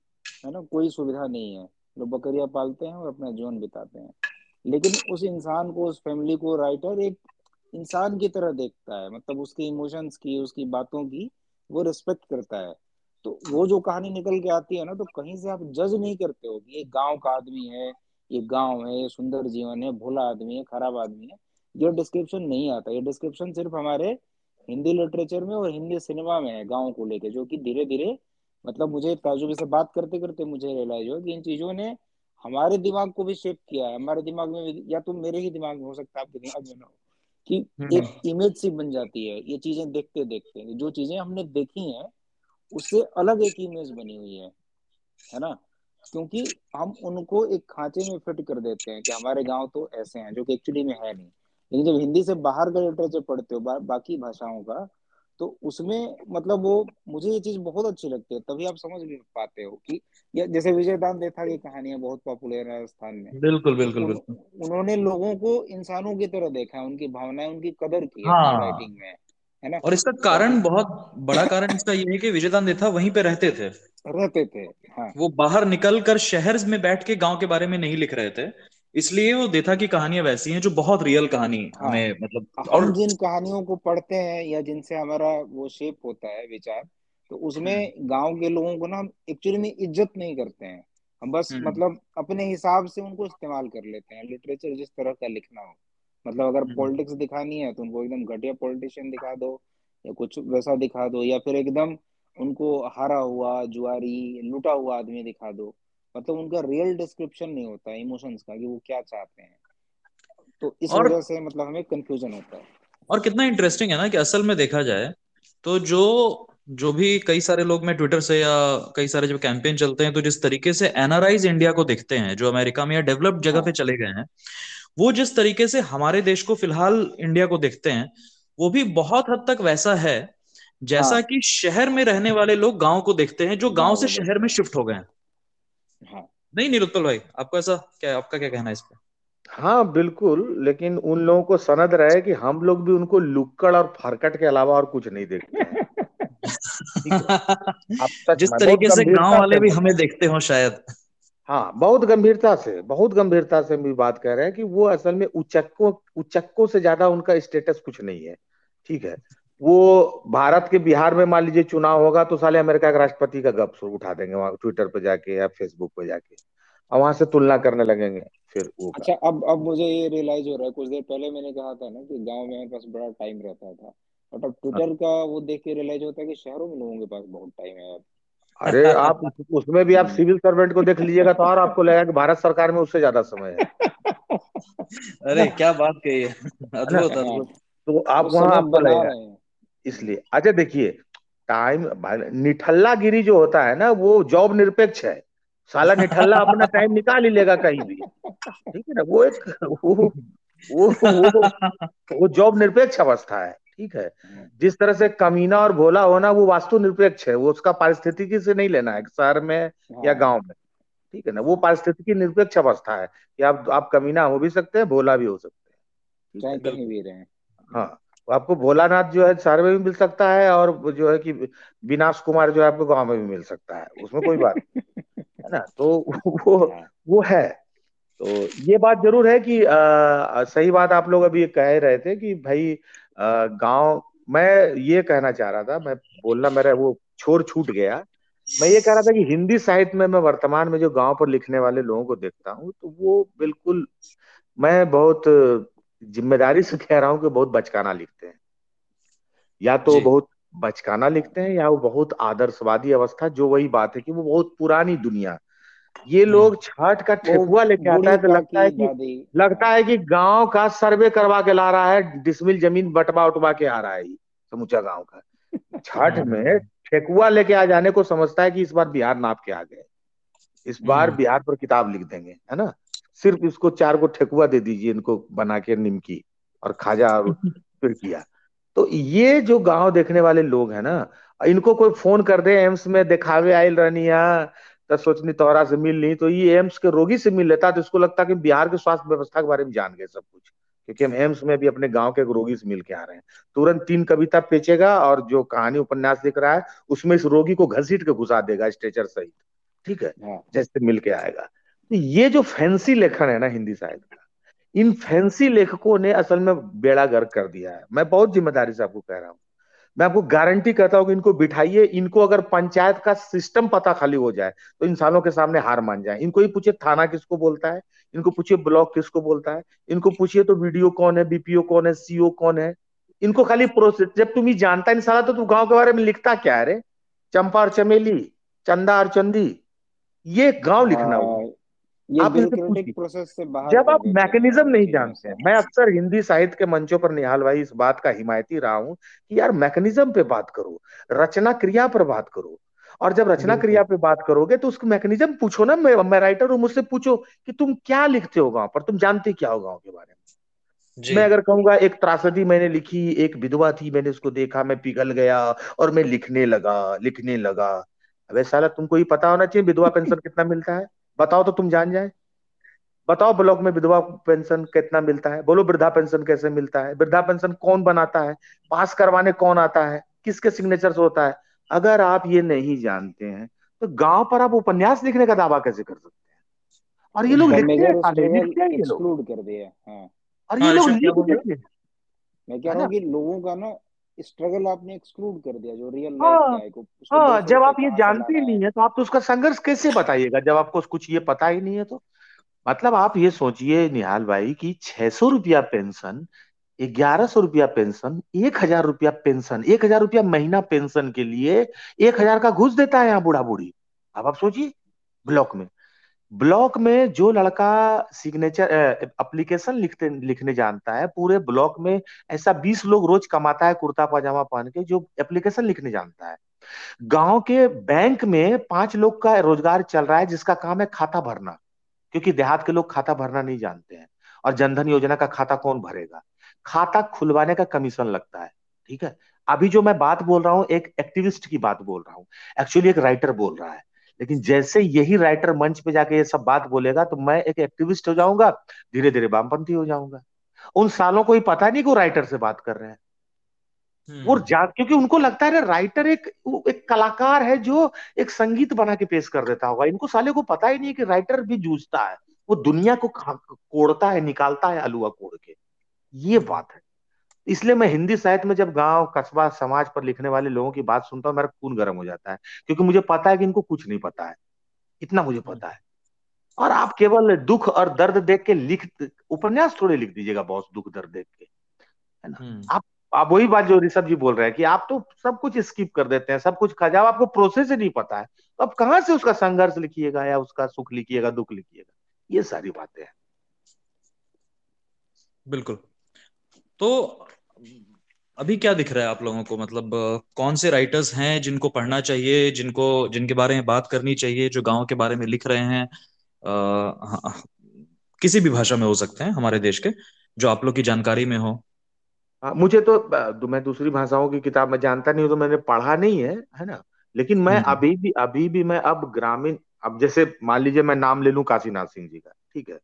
है ना? कोई सुविधा नहीं है। लोग बकरियाँ पालते हैं और अपना जीवन बिताते हैं। लेकिन उस इंसान को, उस फैमिली को राइटर एक इंसान की तरह देखता है। मतलब उसके इमोशंस की, उसकी बातों की वो रिस्पेक्ट करता है। तो वो जो कहानी निकल के आती है ना तो कहीं से आप जज नहीं करते हो कि ये गाँव का आदमी है ये गाँव है ये सुंदर जीवन है भोला आदमी है खराब आदमी है ये डिस्क्रिप्शन नहीं आता। ये डिस्क्रिप्शन सिर्फ़ हमारे हिंदी लिटरेचर में और हिंदी सिनेमा में है गाँव को लेके जो कि धीरे धीरे मतलब मुझे ताजुबे से बात करते करते मुझे रियलाइज़ हो कि इन चीज़ों ने हमारे दिमाग को भी शेप किया है। हमारे दिमाग में या तो मेरे ही दिमाग में हो सकता है आपके दिमाग में ना हो कि हम्म। एक इमेज सी बन जाती है ये चीज़ें देखते देखते जो चीज़ें हमने देखी हैं उससे अलग एक इमेज बनी हुई है है ना? क्योंकि हम उनको एक खांचे में फिट कर देते हैं कि हमारे गाँव तो ऐसे हैं जो कि एक्चुअली में है नहीं। लेकिन जब हिंदी से बाहर का लिटरेचर पढ़ते हो बा, बाकी भाषाओं का तो उसमें मतलब वो मुझे ये चीज़ बहुत अच्छी लगती है। तभी आप समझ भी पाते हो कि या जैसे विजय दान देथा की कहानियाँ बहुत पॉपुलर है राजस्थान में। बिल्कुल बिल्कुल तो बिल्कुल। उन्होंने लोगों को इंसानों की तरह देखा उनकी भावनाएँ उनकी कदर की हाँ। राइटिंग में। है ना? और इसका कारण बहुत बड़ा कारण इसका ये है कि विजयदान देथा वहीं पे रहते थे। रहते थे हाँ। वो बाहर निकल कर शहर में बैठ के गाँव के बारे में नहीं लिख रहे थे। इसलिए वो देथा की कहानियाँ वैसी हैं जो बहुत रियल कहानी हाँ, हमें मतलब और... जिन कहानियों को पढ़ते हैं या जिनसे हमारा वो शेप होता है विचार तो उसमें हम्म। गाँव के लोगों को ना एक्चुअली में इज़्ज़त नहीं करते हैं। हम बस हम्म। मतलब अपने हिसाब से उनको इस्तेमाल कर लेते हैं लिटरेचर जिस तरह का लिखना हो। मतलब अगर पॉलिटिक्स हम्म। दिखानी है तो उनको एकदम घटिया पॉलिटिशियन दिखा दो या कुछ वैसा दिखा दो या फिर एकदम उनको हारा हुआ जुआरी लुटा हुआ आदमी दिखा दो मतलब उनका रियल डिस्क्रिप्शन नहीं होता इमोशंस का कि वो क्या चाहते हैं तो इस वजह से मतलब हमें कंफ्यूजन होता है और कितना इंटरेस्टिंग है ना कि असल में देखा जाए तो जो जो भी कई सारे लोग मैं ट्विटर से या कई सारे जब कैंपेन चलते हैं तो जिस तरीके से एनआरआईज इंडिया को देखते हैं जो अमेरिका में या डेवलप्ड जगह हाँ. पे चले गए हैं वो जिस तरीके से हमारे देश को फ़िलहाल इंडिया को देखते हैं वो भी बहुत हद तक वैसा है जैसा हाँ. कि शहर में रहने वाले लोग गाँव को देखते हैं जो गाँव से शहर में शिफ्ट हो गए हैं। हाँ। नहीं निरुत्पल भाई आपको ऐसा क्या आपका क्या कहना है इस पर हाँ बिल्कुल लेकिन उन लोगों को सनद रहे कि हम लोग भी उनको लुक्कड़ और फरकट के अलावा और कुछ नहीं देखते जिस तरीके से गाँव वाले भी हमें देखते हो शायद। हाँ बहुत गंभीरता से बहुत गंभीरता से हम भी बात कर रहे हैं कि वो असल में उचक्कों उचक्कों से ज़्यादा उनका स्टेटस कुछ नहीं है ठीक है? वो भारत के बिहार में मान लीजिए चुनाव होगा तो साले अमेरिका के राष्ट्रपति का गप उठा देंगे वहाँ ट्विटर पे जाके या फेसबुक पे जाके और वहाँ से तुलना करने लगेंगे फिर वो अच्छा अब अब मुझे ये रियलाइज़ हो रहा है कुछ देर पहले मैंने कहा था ना कि गाँव में मेरे पास बड़ा टाइम रहता था बट अब ट्विटर का वो देख के रियलाइज़ होता है कि शहरों में लोगों के पास बहुत टाइम है अब अरे आप उसमें भी आप सिविल सर्वेंट को देख लीजिएगा तो और आपको लगेगा कि भारत सरकार में उससे ज़्यादा समय है। अरे क्या बात कही है। अद्भुत अद्भुत। तो आप वहाँ आपको लगेगा। इसलिए अच्छा देखिए टाइम निठल्ला गिरी जो होता है ना वो जॉब निरपेक्ष है। साला निठल्ला अपना टाइम निकाल ही लेगा कहीं भी। ठीक है ना वो एक वो वो वो, वो जॉब निरपेक्ष अवस्था है। ठीक है। जिस तरह से कमीना और भोला होना वो वास्तु निरपेक्ष है वो उसका पारिस्थितिकी से नहीं लेना है शहर में या हाँ। गाँव में। ठीक है ना वो पारिस्थितिकी निरपेक्ष अवस्था है कि आप आप कमीना हो भी सकते हैं भोला भी हो सकते हैं। कहीं भी रहे। हाँ आपको भोलानाथ जो है शहर में भी मिल सकता है और जो है कि विनाश कुमार जो है आपको गाँव में भी मिल सकता है उसमें कोई बात है ना? तो वो वो है। तो ये बात ज़रूर है कि आ, सही बात आप लोग अभी कह रहे थे कि भाई गाँव मैं ये कहना चाह रहा था मैं बोलना मेरा वो छोर छूट गया। मैं ये कह रहा था कि हिंदी साहित्य में मैं वर्तमान में जो गाँव पर लिखने वाले लोगों को देखता हूँ तो वो बिल्कुल मैं बहुत ज़िम्मेदारी से कह रहा हूँ कि बहुत बचकाना लिखते हैं। या तो बहुत बचकाना लिखते हैं या वो बहुत आदर्शवादी अवस्था जो वही बात है कि वो बहुत पुरानी दुनिया ये हम्म। लोग छठ का ठेकुआ लेके आता है तो लगता है कि लगता है कि गाँव का सर्वे करवा के ला रहा है डिसमिल ज़मीन बटवा उठवा के आ रहा है समूचा गाँव का छठ हम्म। में ठेकुआ लेके आ जाने को समझता है कि इस बार बिहार नाप के आ गए इस बार हम्म। बिहार पर किताब लिख देंगे है ना सिर्फ़ इसको चार को ठेकुआ दे दीजिए इनको बना के निमकी और खाजा और फिर किया तो ये जो गाँव देखने वाले लोग है ना इनको कोई फ़ोन कर दे एम्स में दिखावे आयल रहनिया तो सोचनी तोहरा से मिल ली तो ये एम्स के रोगी से मिल लेता तो इसको लगता कि बिहार के स्वास्थ्य व्यवस्था के बारे में जान गए सब कुछ। क्योंकि हम एम्स में भी अपने गाँव के एक रोगी से मिल के आ रहे हैं। तुरंत तीन कविता पेचेगा और जो कहानी उपन्यास लिख रहा है उसमें इस रोगी को घसीट के घुसा देगा स्ट्रेचर सहित। ठीक है? हाँ। जैसे मिल के आएगा। तो ये जो फैंसी लेखन है ना हिंदी साहित्य का इन फैंसी लेखकों ने असल में बेड़ा गर्क कर दिया है। मैं बहुत ज़िम्मेदारी से आपको कह रहा हूँ। मैं आपको गारंटी करता हूँ कि इनको बिठाइए इनको अगर पंचायत का सिस्टम पता खाली हो जाए तो इंसानों के सामने हार मान जाए। इनको ही पूछिए थाना किसको बोलता है इनको पूछिए ब्लॉक किसको बोलता है इनको पूछिए तो वीडियो कौन है बीपीओ कौन है सीओ कौन है इनको खाली प्रोसेस जब तुम ही जानता नहीं सारा तो तू गाँव के बारे में लिखता क्या है रे? चंपा और चमेली चंदा और चंदी ये गाँव लिखना होगा। हाँ, आप प्रोसेस से बाहर जब आप मैकेनिज्म नहीं जानते हैं मैं अक्सर हिंदी साहित्य के मंचों पर निहाल भाई इस बात का हिमायती रहा हूँ कि यार मैकेनिज्म पे बात करो रचना क्रिया पर बात करो और जब रचना क्रिया पे बात करोगे तो उसको मैकेनिज्म पूछो ना मैं, मैं राइटर हूँ मुझसे पूछो कि तुम क्या लिखते हो गाँव पर तुम जानते क्या हो गाँव के बारे में? मैं अगर कहूँगा एक त्रासदी मैंने लिखी एक विधवा थी मैंने उसको देखा मैं पिघल गया और मैं लिखने लगा लिखने लगा। अबे साला तुमको ये पता होना चाहिए विधवा पेंशन कितना मिलता है? बताओ तो तुम जान जाए। बताओ ब्लॉक में विधवा पेंशन कितना मिलता है? बोलो वृद्धा पेंशन कैसे मिलता है? वृद्धा पेंशन कौन बनाता है? पास करवाने कौन आता है? किसके सिग्नेचर से होता है? अगर आप ये नहीं जानते हैं तो गाँव पर आप उपन्यास लिखने का दावा कैसे कर सकते हैं? और ये लोग लिखते हैं लिखते हैं ये लोग। कर दिए हाँ। और ये हाँ, लोग मैं कह रहा हूँ कि लोगों का ना स्ट्रगल आपने एक्सक्लूड कर दिया जो रियल हाँ, लाइफ को हाँ जब आप ये जानते ही नहीं है तो आप तो उसका संघर्ष कैसे बताइएगा? जब आपको कुछ ये पता ही नहीं है तो। मतलब आप ये सोचिए निहाल भाई कि छह सौ रुपया पेंशन ग्यारह सौ रुपया पेंशन एक हज़ार रुपया पेंशन एक हज़ार रुपया महीना पेंशन के लिए एक हज़ार का घुस देता है यहाँ बूढ़ा बूढ़ी। अब आप सोचिए ब्लॉक में। ब्लॉक में जो लड़का सिग्नेचर एप्लीकेशन लिखते, लिखने जानता है, पूरे ब्लॉक में ऐसा बीस लोग रोज कमाता है कुर्ता पजामा पहन के जो एप्लीकेशन लिखने जानता है। गाँव के बैंक में पाँच लोग का रोज़गार चल रहा है, जिसका काम है खाता भरना, क्योंकि देहात के लोग खाता भरना नहीं जानते हैं। और जनधन योजना का खाता कौन भरेगा? खाता खुलवाने का कमीशन लगता है, ठीक है? अभी जो मैं बात बोल रहा हूँ, एक एक्टिविस्ट की बात बोल रहा हूँ। एक्चुअली एक राइटर बोल रहा है। लेकिन जैसे यही राइटर मंच पे जाके ये सब बात बोलेगा तो मैं एक एक्टिविस्ट हो जाऊँगा धीरे धीरे वामपंथी हो जाऊँगा। उन सालों को ही पता नहीं कि वो राइटर से बात कर रहे हैं। वो हम्म। जा क्योंकि उनको लगता है राइटर एक एक कलाकार है जो एक संगीत बना के पेश कर देता होगा। इनको साले को पता ही नहीं कि राइटर भी जूझता है। वो दुनिया को कोड़ता है निकालता है अलुआ कोड़ के। ये बात है। इसलिए मैं हिंदी साहित्य में जब गाँव कस्बा समाज पर लिखने वाले लोगों की बात सुनता हूँ मेरा खून गर्म हो जाता है। क्योंकि मुझे पता है कि इनको कुछ नहीं पता है। इतना मुझे पता है। और आप केवल दुख और दर्द देख के लिख उपन्यास थोड़े लिख दीजिएगा बहुत दुख दर्द देख के है ना? हम्म। आप आप वही बात जो ऋषभ जी बोल रहे हैं कि आप तो सब कुछ स्किप कर देते हैं सब कुछ खा जाओ आपको प्रोसेस ही नहीं पता है। तो आप कहाँ से उसका संघर्ष लिखिएगा या उसका सुख लिखिएगा दुख लिखिएगा? ये सारी बातें हैं। बिल्कुल। तो अभी क्या दिख रहा है आप लोगों को? मतलब कौन से राइटर्स हैं जिनको पढ़ना चाहिए जिनको जिनके बारे में बात करनी चाहिए जो गाँव के बारे में लिख रहे हैं? आ, किसी भी भाषा में हो सकते हैं हमारे देश के जो आप लोग की जानकारी में हो। आ, मुझे तो मैं दूसरी भाषाओं की किताब में जानता नहीं हूँ तो मैंने पढ़ा नहीं है है ना? लेकिन मैं हम्म। अभी भी अभी भी मैं अब ग्रामीण अब जैसे मान लीजिए मैं नाम ले लू काशीनाथ सिंह जी का ठीक है?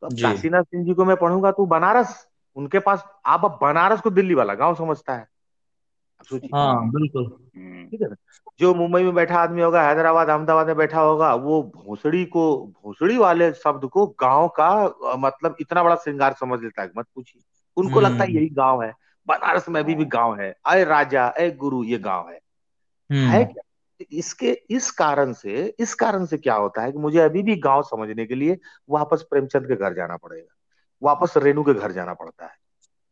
तो अब काशीनाथ सिंह जी को मैं पढ़ूँगा तो बनारस उनके पास आप अब बनारस को दिल्ली वाला गाँव समझता है। सोचिए। हाँ बिल्कुल। हम्म। ठीक है ना? जो मुंबई में बैठा आदमी होगा हैदराबाद अहमदाबाद में बैठा होगा वो भोसड़ी को भोसड़ी वाले शब्द को गाँव का मतलब इतना बड़ा श्रृंगार समझ लेता है। मत पूछिए। उनको लगता है हम्म। यही गाँव है। बनारस में अभी भी गाँव है। अय राजा अय गुरु ये गाँव है। है हम्म। क्या? इसके इस कारण से इस कारण से क्या होता है कि मुझे अभी भी गाँव समझने के लिए वापस प्रेमचंद के घर जाना पड़ेगा। वापस रेणु के घर जाना पड़ता है।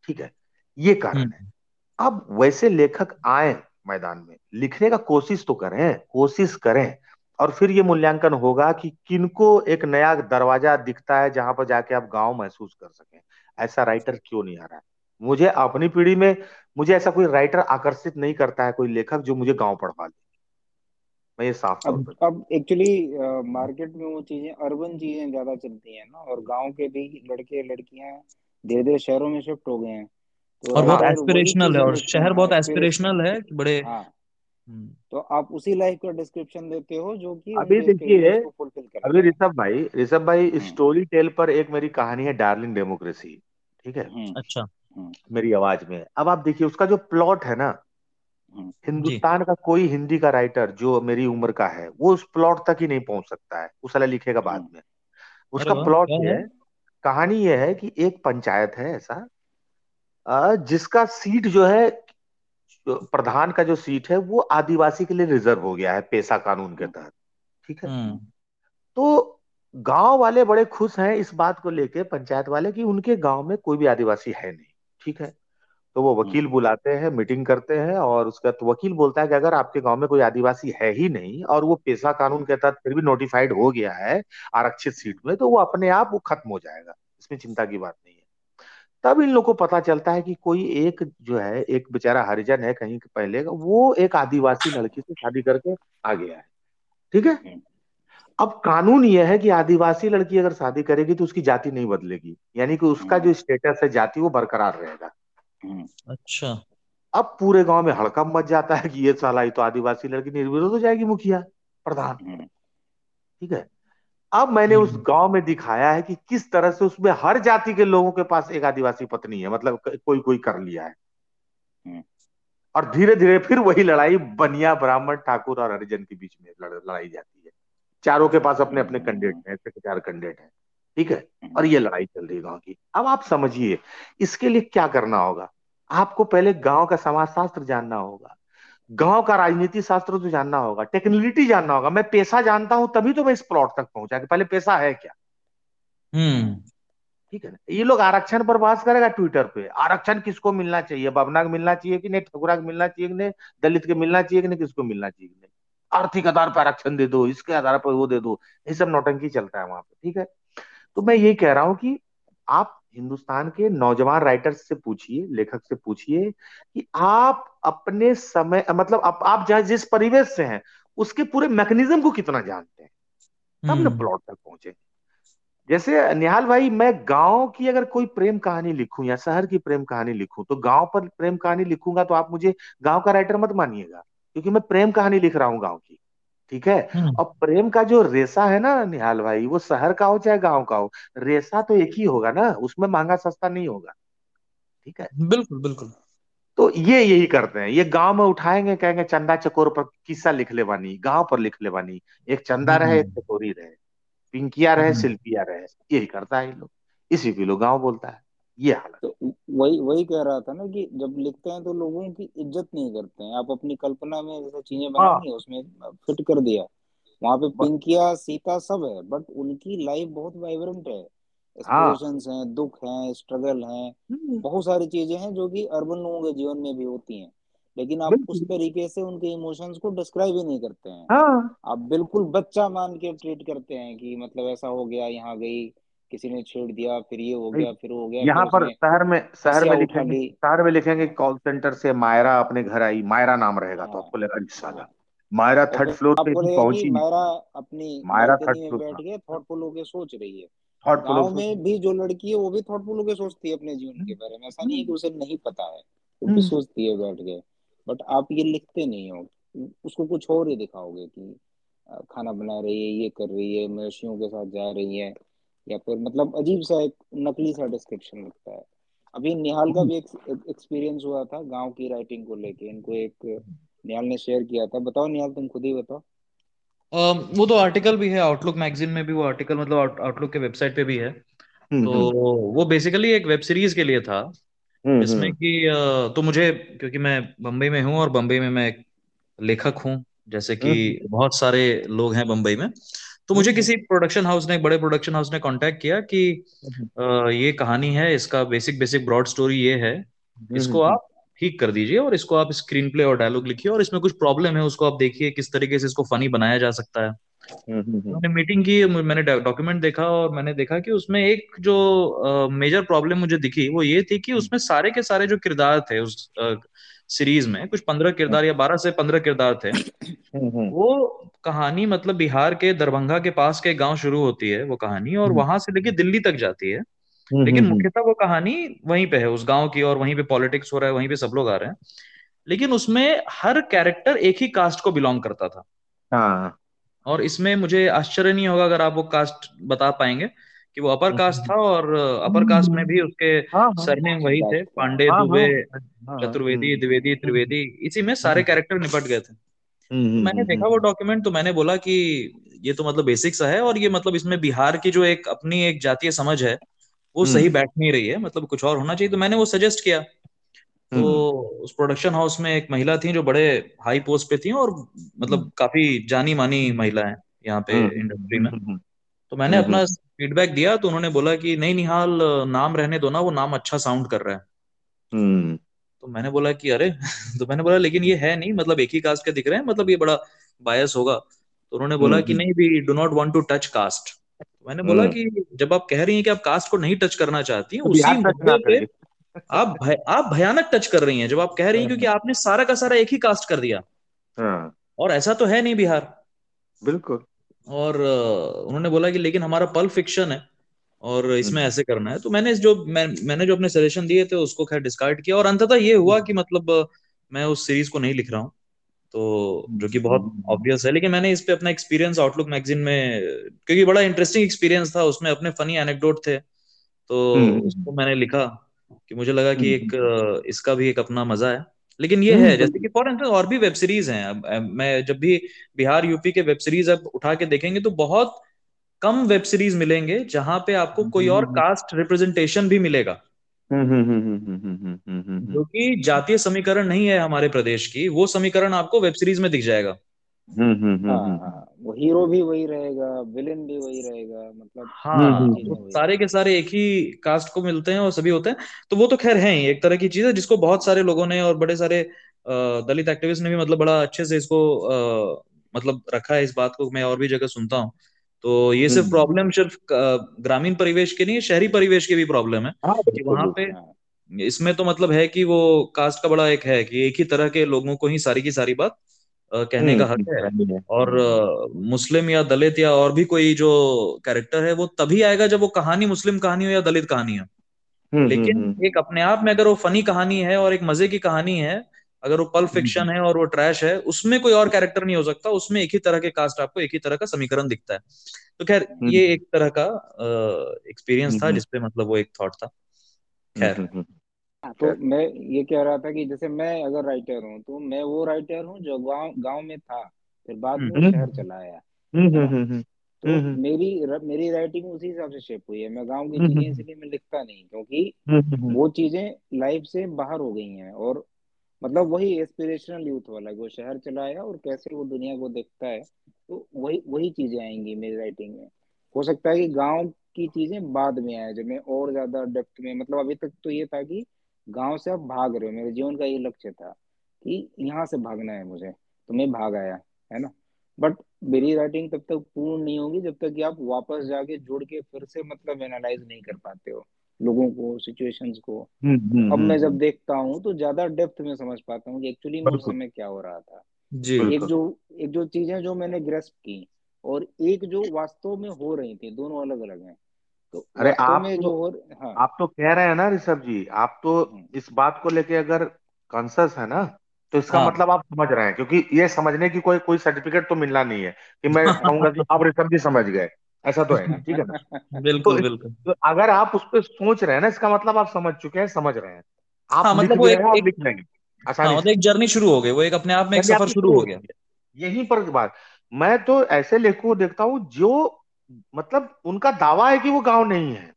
ठीक है? ये कारण है। अब वैसे लेखक आए मैदान में लिखने का कोशिश तो करें कोशिश करें और फिर ये मूल्यांकन होगा कि किनको एक नया दरवाज़ा दिखता है जहाँ पर जाके आप गाँव महसूस कर सकें। ऐसा राइटर क्यों नहीं आ रहा है? मुझे अपनी पीढ़ी में मुझे ऐसा कोई राइटर आकर्षित नहीं करता है कोई लेखक जो मुझे गाँव पढ़वा दे। मैं ये साफ़ अब अब एक्चुअली मार्केट में वो चीज़ें अर्बन चीज़ें ज़्यादा चलती हैं ना और गाँव के भी लड़के लड़कियाँ धीरे धीरे शहरों में शिफ्ट हो गए हैं। तो और बहुत एस्पिरेशनल है और शहर बहुत एस्पिरेशनल है बड़े हाँ। हम्म। तो आप उसी लाइफ का डिस्क्रिप्शन देते हो जो कि अभी देखिए अभी ऋषभ भाई ऋषभ भाई स्टोरी हम्म। टेल पर एक मेरी कहानी है डार्लिंग डेमोक्रेसी ठीक है? हम्म। अच्छा। मेरी आवाज़ में। अब आप देखिए उसका जो प्लॉट है ना हिंदुस्तान का कोई हिंदी का राइटर जो मेरी उम्र का है वो उस प्लॉट तक ही नहीं पहुँच सकता है। उस लिखेगा बाद में। उसका प्लॉट ये है? कहानी ये है कि एक पंचायत है ऐसा जिसका सीट जो है प्रधान का जो सीट है वो आदिवासी के लिए रिज़र्व हो गया है पेशा कानून के तहत। ठीक है? हम्म। तो गाँव वाले बड़े खुश हैं इस बात को लेके पंचायत वाले कि उनके गाँव में कोई भी आदिवासी है नहीं। ठीक है? तो वो वकील हम्म। बुलाते हैं मीटिंग करते हैं और उसका तो वकील बोलता है कि अगर आपके गाँव में कोई आदिवासी है ही नहीं और वो पेशा कानून के तहत फिर भी नोटिफाइड हो गया है आरक्षित सीट में तो वो अपने आप वो खत्म हो जाएगा इसमें चिंता की बात नहीं है तब इन लोग को पता चलता है कि कोई एक जो है एक बेचारा हरिजन है कहीं पहले वो एक आदिवासी लड़की से शादी करके आ गया है ठीक है हम्म। अब कानून यह है कि आदिवासी लड़की अगर शादी करेगी तो उसकी जाति नहीं बदलेगी यानी कि उसका जो स्टेटस है जाति वो बरकरार रहेगा हम्म। अच्छा। अब पूरे गाँव में हड़कम मच जाता है कि ये साला तो आदिवासी लड़की निर्विरोध हो जाएगी मुखिया प्रधान। हम्म। ठीक है? अब मैंने उस हम्म। गाँव में दिखाया है कि किस तरह से उसमें हर जाति के लोगों के पास एक आदिवासी पत्नी है मतलब कोई कोई कर लिया है। हम्म। और धीरे धीरे फिर वही लड़ाई बनिया ब्राह्मण ठाकुर और हरिजन के बीच में लड़ाई जाती है। चारों के पास अपने अपने कैंडिडेट हैं चार कैंडिडेट हैं। ठीक है? और ये लड़ाई चल रही है गाँव की। अब आप समझिए इसके लिए क्या करना होगा? आपको पहले गाँव का समाज शास्त्र जानना होगा। गाँव का राजनीति शास्त्र तो जानना होगा टेक्निकलिटी जानना होगा। मैं पैसा जानता हूँ तभी तो मैं इस प्लॉट तक पहुँचा कि पहले पैसा है क्या? हम्म। ठीक है ना? ये लोग आरक्षण पर बात करेगा ट्विटर पे। आरक्षण किसको मिलना चाहिए? बबना को मिलना चाहिए कि नहीं? ठकुरा को मिलना चाहिए कि नहीं? दलित के मिलना चाहिए कि नहीं? किसको मिलना चाहिए कि नहीं? आर्थिक आधार पर आरक्षण दे दो इसके आधार पर वो दे दो। ये सब नौटंकी चलता है वहाँ पे ठीक है? तो मैं यही कह रहा हूँ कि आप हिंदुस्तान के नौजवान राइटर्स से पूछिए लेखक से पूछिए कि आप अपने समय मतलब आप, आप जहाँ जिस परिवेश से हैं उसके पूरे मैकेनिज्म को कितना जानते हैं? तब ना प्लॉट हम्म। तक पहुँचे। जैसे निहाल भाई मैं गाँव की अगर कोई प्रेम कहानी लिखूं या शहर की प्रेम कहानी लिखूं तो गाँव पर प्रेम कहानी लिखूँगा तो आप मुझे गाँव का राइटर मत मानिएगा क्योंकि मैं प्रेम कहानी लिख रहा हूँ गाँव की। ठीक है? हम्म। और प्रेम का जो रेसा है ना निहाल भाई वो शहर का हो चाहे गाँव का हो रेसा तो एक ही होगा ना उसमें महँगा सस्ता नहीं होगा। ठीक है? बिल्कुल बिल्कुल। तो ये यही करते हैं। ये गाँव में उठाएँगे कहेंगे चंदा चकोर पर किस्सा लिख ले बानी गाँव पर लिख ले बानी एक चंदा रहे एक हम्म। चकोरी रहे। पिंकिया रहे हम्म। शिल्पिया रहे। यही करता है लोग। इसी को लोग गाँव बोलता है। ये हालत तो वही वही कह रहा था ना कि जब लिखते हैं तो लोगों की इज़्ज़त नहीं करते हैं। आप अपनी कल्पना में जैसे चीज़ें बनानी हाँ। उसमें फिट कर दिया। वहाँ पे पिंकिया सीता सब है बट उनकी लाइफ बहुत वाइब्रेंट है। एक्सप्रेशंस हाँ। हैं दुख हैं स्ट्रगल हैं। हम्म। बहुत सारी चीज़ें हैं जो कि अर्बन लोगों के जीवन में भी होती हैं। लेकिन आप उस तरीके से उनके इमोशंस को डिस्क्राइब ही नहीं करते हैं। हाँ। आप बिल्कुल बच्चा मान के ट्रीट करते हैं कि मतलब ऐसा हो गया यहाँ गई। किसी ने छेड़ दिया फिर ये हो गया फिर हो गया यहाँ पर शहर में शहर में लिखेंगे शहर में लिखेंगे कॉल सेंटर से मायरा अपने घर आई मायरा नाम रहेगा तो आपको लगा साला मायरा थर्ड फ्लोर पे पहुँची मायरा अपनी मायरा थर्ड फ्लोर बैठ के थॉटफुल होके सोच रही है। गाँव में भी जो लड़की है वो भी थॉटफुल होके सोचती है अपने जीवन के बारे में। ऐसा नहीं है कि उसे नहीं पता है वो भी हम्म। सोचती है बैठ के। बट आप ये लिखते नहीं हो। उसको कुछ और ही दिखाओगे कि खाना बना रही है ये कर रही है मवेशियों के साथ जा रही है। या फिर मतलब अजीब सा एक नकली सा डिस्क्रिप्शन लगता है। अभी निहाल का भी एक एक्सपीरियंस हुआ था गाँव की राइटिंग को लेके इनको एक निहाल ने शेयर किया था। बताओ निहाल तुम खुद ही बताओ। वो तो आर्टिकल भी है आउटलुक मैगजीन में भी वो आर्टिकल मतलब आउटलुक के वेबसाइट पे भी है। हम्म, तो हम्म। वो बेसिकली एक वेब सीरीज़ के लिए था हम्म, जिसमें कि तो मुझे क्योंकि मैं बम्बई में हूँ और बम्बई में मैं एक लेखक हूँ जैसे कि बहुत सारे लोग हैं बम्बई में। तो मुझे किसी प्रोडक्शन हाउस ने बड़े प्रोडक्शन हाउस ने कांटेक्ट किया कि आ, ये कहानी है इसका बेसिक बेसिक ब्रॉड स्टोरी ये है। इसको आप ठीक कर दीजिए और इसको आप स्क्रीन प्ले और डायलॉग लिखिए और इसमें कुछ प्रॉब्लम है उसको आप देखिए किस तरीके से इसको फनी बनाया जा सकता है। हम्म, हम्म, हम्म। मैंने मीटिंग की मैंने डॉक्यूमेंट देखा और मैंने देखा कि उसमें एक जो मेजर प्रॉब्लम मुझे दिखी वो ये थी कि उसमें सारे के सारे जो किरदार थे उस सीरीज़ में कुछ पंद्रह किरदार या बारह से पंद्रह किरदार थे। वो कहानी मतलब बिहार के दरभंगा के पास के गाँव शुरू होती है वो कहानी और वहाँ से लेके दिल्ली तक जाती है। हम्म, लेकिन हम्म, हम्म। मुख्यतः वो कहानी वहीं पे है उस गाँव की और वहीं पे पॉलिटिक्स हो रहा है वहीं पे सब लोग आ रहे हैं। लेकिन उसमें हर कैरेक्टर एक ही कास्ट को बिलोंग करता था। हाँ। और इसमें मुझे आश्चर्य नहीं होगा अगर आप वो कास्ट बता पाएँगे। कि वो अपर कास्ट था और अपर कास्ट में भी उसके हाँ, हाँ, सरनेम वही थे पांडे हाँ, दुबे चतुर्वेदी द्विवेदी त्रिवेदी इसी में सारे कैरेक्टर निपट गए थे। मैंने देखा वो डॉक्यूमेंट तो मैंने बोला कि ये तो मतलब बेसिक सा है और ये मतलब इसमें बिहार की जो एक अपनी एक जातीय समझ है वो हम्म। सही बैठ नहीं रही है मतलब कुछ और होना चाहिए तो मैंने वो सजेस्ट किया। तो हम्म। उस प्रोडक्शन हाउस में एक महिला थी जो बड़े हाई पोस्ट पे थी और मतलब हम्म। काफ़ी जानी मानी महिला है यहाँ पे इंडस्ट्री में। तो मैंने अपना फीडबैक दिया तो उन्होंने बोला कि नहीं निहाल नाम रहने दो ना वो नाम अच्छा साउंड कर रहा है। तो मैंने बोला कि अरे तो मैंने बोला लेकिन ये है नहीं मतलब एक ही कास्ट के दिख रहे हैं मतलब ये बड़ा बायस होगा। तो उन्होंने बोला कि नहीं भी do not want to touch caste मैंने बोला हम्म। कि जब आप कह रही हैं कि आप कास्ट को नहीं टच करना चाहती तो उसी मुद्दे पे आप भय, आप भयानक टच कर रही हैं जब आप कह रही हैं क्योंकि आपने सारा का सारा एक ही कास्ट कर दिया। हाँ। और ऐसा तो है नहीं बिहार। बिल्कुल। और उन्होंने बोला कि लेकिन हमारा पल फिक्शन है और इसमें हम्म। ऐसे करना है तो मैंने जो मैं, मैंने जो अपने सजेशन दिए थे उसको खैर डिस्कार्ड किया और अंततः ये हुआ कि मतलब मैं उस सीरीज़ को नहीं लिख रहा हूँ तो जो कि बहुत ऑब्वियस है लेकिन मैंने इस पे अपना एक्सपीरियंस आउटलुक मैगजीन में क्योंकि बड़ा इंटरेस्टिंग एक्सपीरियंस था उसमें अपने फनी एनेक्डोट थे तो हम्म। उसको मैंने लिखा कि मुझे लगा कि एक हम्म। इसका भी एक अपना मज़ा है लेकिन ये है जैसे कि फॉर इंस्टेंस और भी वेब सीरीज़ हैं। अब मैं जब भी बिहार यूपी के वेब सीरीज़ अब उठा के देखेंगे तो बहुत कम वेब सीरीज़ मिलेंगे जहाँ पे आपको कोई और कास्ट रिप्रेजेंटेशन भी मिलेगा। जो कि जातीय समीकरण नहीं है हमारे प्रदेश की वो समीकरण आपको वेब सीरीज़ में दिख जाएगा। हाँ, हाँ, वो हीरो भी वही रहेगा विलेन भी वही रहेगा मतलब हाँ तो सारे के सारे एक ही कास्ट को मिलते हैं और सभी होते हैं। तो वो तो खैर है ही एक तरह की चीज़ है जिसको बहुत सारे लोगों ने और बड़े सारे दलित एक्टिविस्ट ने भी मतलब बड़ा अच्छे से इसको मतलब रखा है इस बात को। मैं और भी जगह सुनता हूँ। तो ये सिर्फ़ प्रॉब्लम हम्म। सिर्फ़ ग्रामीण परिवेश के नहीं शहरी परिवेश की भी प्रॉब्लम है। हाँ, कि वहाँ पे इसमें तो मतलब है कि वो कास्ट का बड़ा एक है कि एक ही तरह के लोगों को ही सारी की सारी बात कहने का हक हम्म, है और मुस्लिम या दलित या और भी कोई जो कैरेक्टर है वो तभी आएगा जब वो कहानी मुस्लिम कहानी हो या दलित कहानी हो। हम्म, लेकिन एक अपने आप में अगर वो फनी कहानी है और एक मज़े की कहानी है अगर वो पल फिक्शन हम्म, हम्म। है और वो ट्रैश है उसमें कोई और कैरेक्टर नहीं हो सकता उसमें एक ही तरह के कास्ट आपको एक ही तरह का समीकरण दिखता है। तो खैर हम्म, ये एक तरह का एक्सपीरियंस था जिसपे मतलब वो एक थॉट था। खैर। हाँ, तो मैं ये कह रहा था कि जैसे मैं अगर राइटर हूँ तो मैं वो राइटर हूँ जो गाँव गाँव में था फिर बाद में शहर चला आया। तो मेरी र- मेरी राइटिंग उसी हिसाब से शेप हुई है। मैं गाँव की चीज़ें इसलिए मैं लिखता नहीं क्योंकि वो चीज़ें लाइफ से बाहर हो गई हैं और मतलब वही एस्पिरेशनल यूथ वाला वो शहर चला आया और कैसे वो दुनिया को देखता है तो वही वही चीज़ें आएँगी मेरी राइटिंग में। हो सकता है कि गाँव की चीज़ें बाद में आए जब मैं और ज़्यादा डेप्थ में मतलब अभी तक तो ये था कि गाँव से आप भाग रहे हो। मेरे जीवन का ये लक्ष्य था कि यहाँ से भागना है मुझे तो मैं भाग आया है ना? बट मेरी राइटिंग तब तक पूर्ण नहीं होगी जब तक कि आप वापस जाके जुड़ के फिर से मतलब एनालाइज नहीं कर पाते हो लोगों को सिचुएशंस को। हम्म, हम्म, अब मैं जब हम्म। देखता हूँ तो ज़्यादा डेप्थ में समझ पाता हूँ कि एक्चुअली में उस समय क्या हो रहा था। जी एक जो एक जो चीज़ें जो मैंने ग्रेस्प की और एक जो वास्तव में हो रही थी दोनों अलग अलग हैं। तो अरे आप में तो, जो हो। हाँ आप तो कह रहे हैं ना ऋषभ जी आप तो इस बात को लेके अगर कॉन्सियस है ना तो इसका हाँ। मतलब आप समझ रहे हैं क्योंकि ये समझने की कोई कोई सर्टिफिकेट तो मिलना नहीं है कि मैं कहूँगा कि आप ऋषभ जी समझ गए ऐसा तो है ना ठीक है ना? बिल्कुल तो, बिल्कुल। तो अगर आप उस पर सोच रहे हैं ना इसका मतलब आप समझ चुके हैं समझ रहे हैं। आप हाँ, मतलब वो एक, एक, लिख लेंगे आसानी हाँ, मतलब एक जर्नी शुरू हो गई वो एक अपने आप में एक सफ़र शुरू हो गया। यही पर बात मैं तो ऐसे लेखकों को देखता हूँ जो मतलब उनका दावा है कि वो गाँव नहीं है।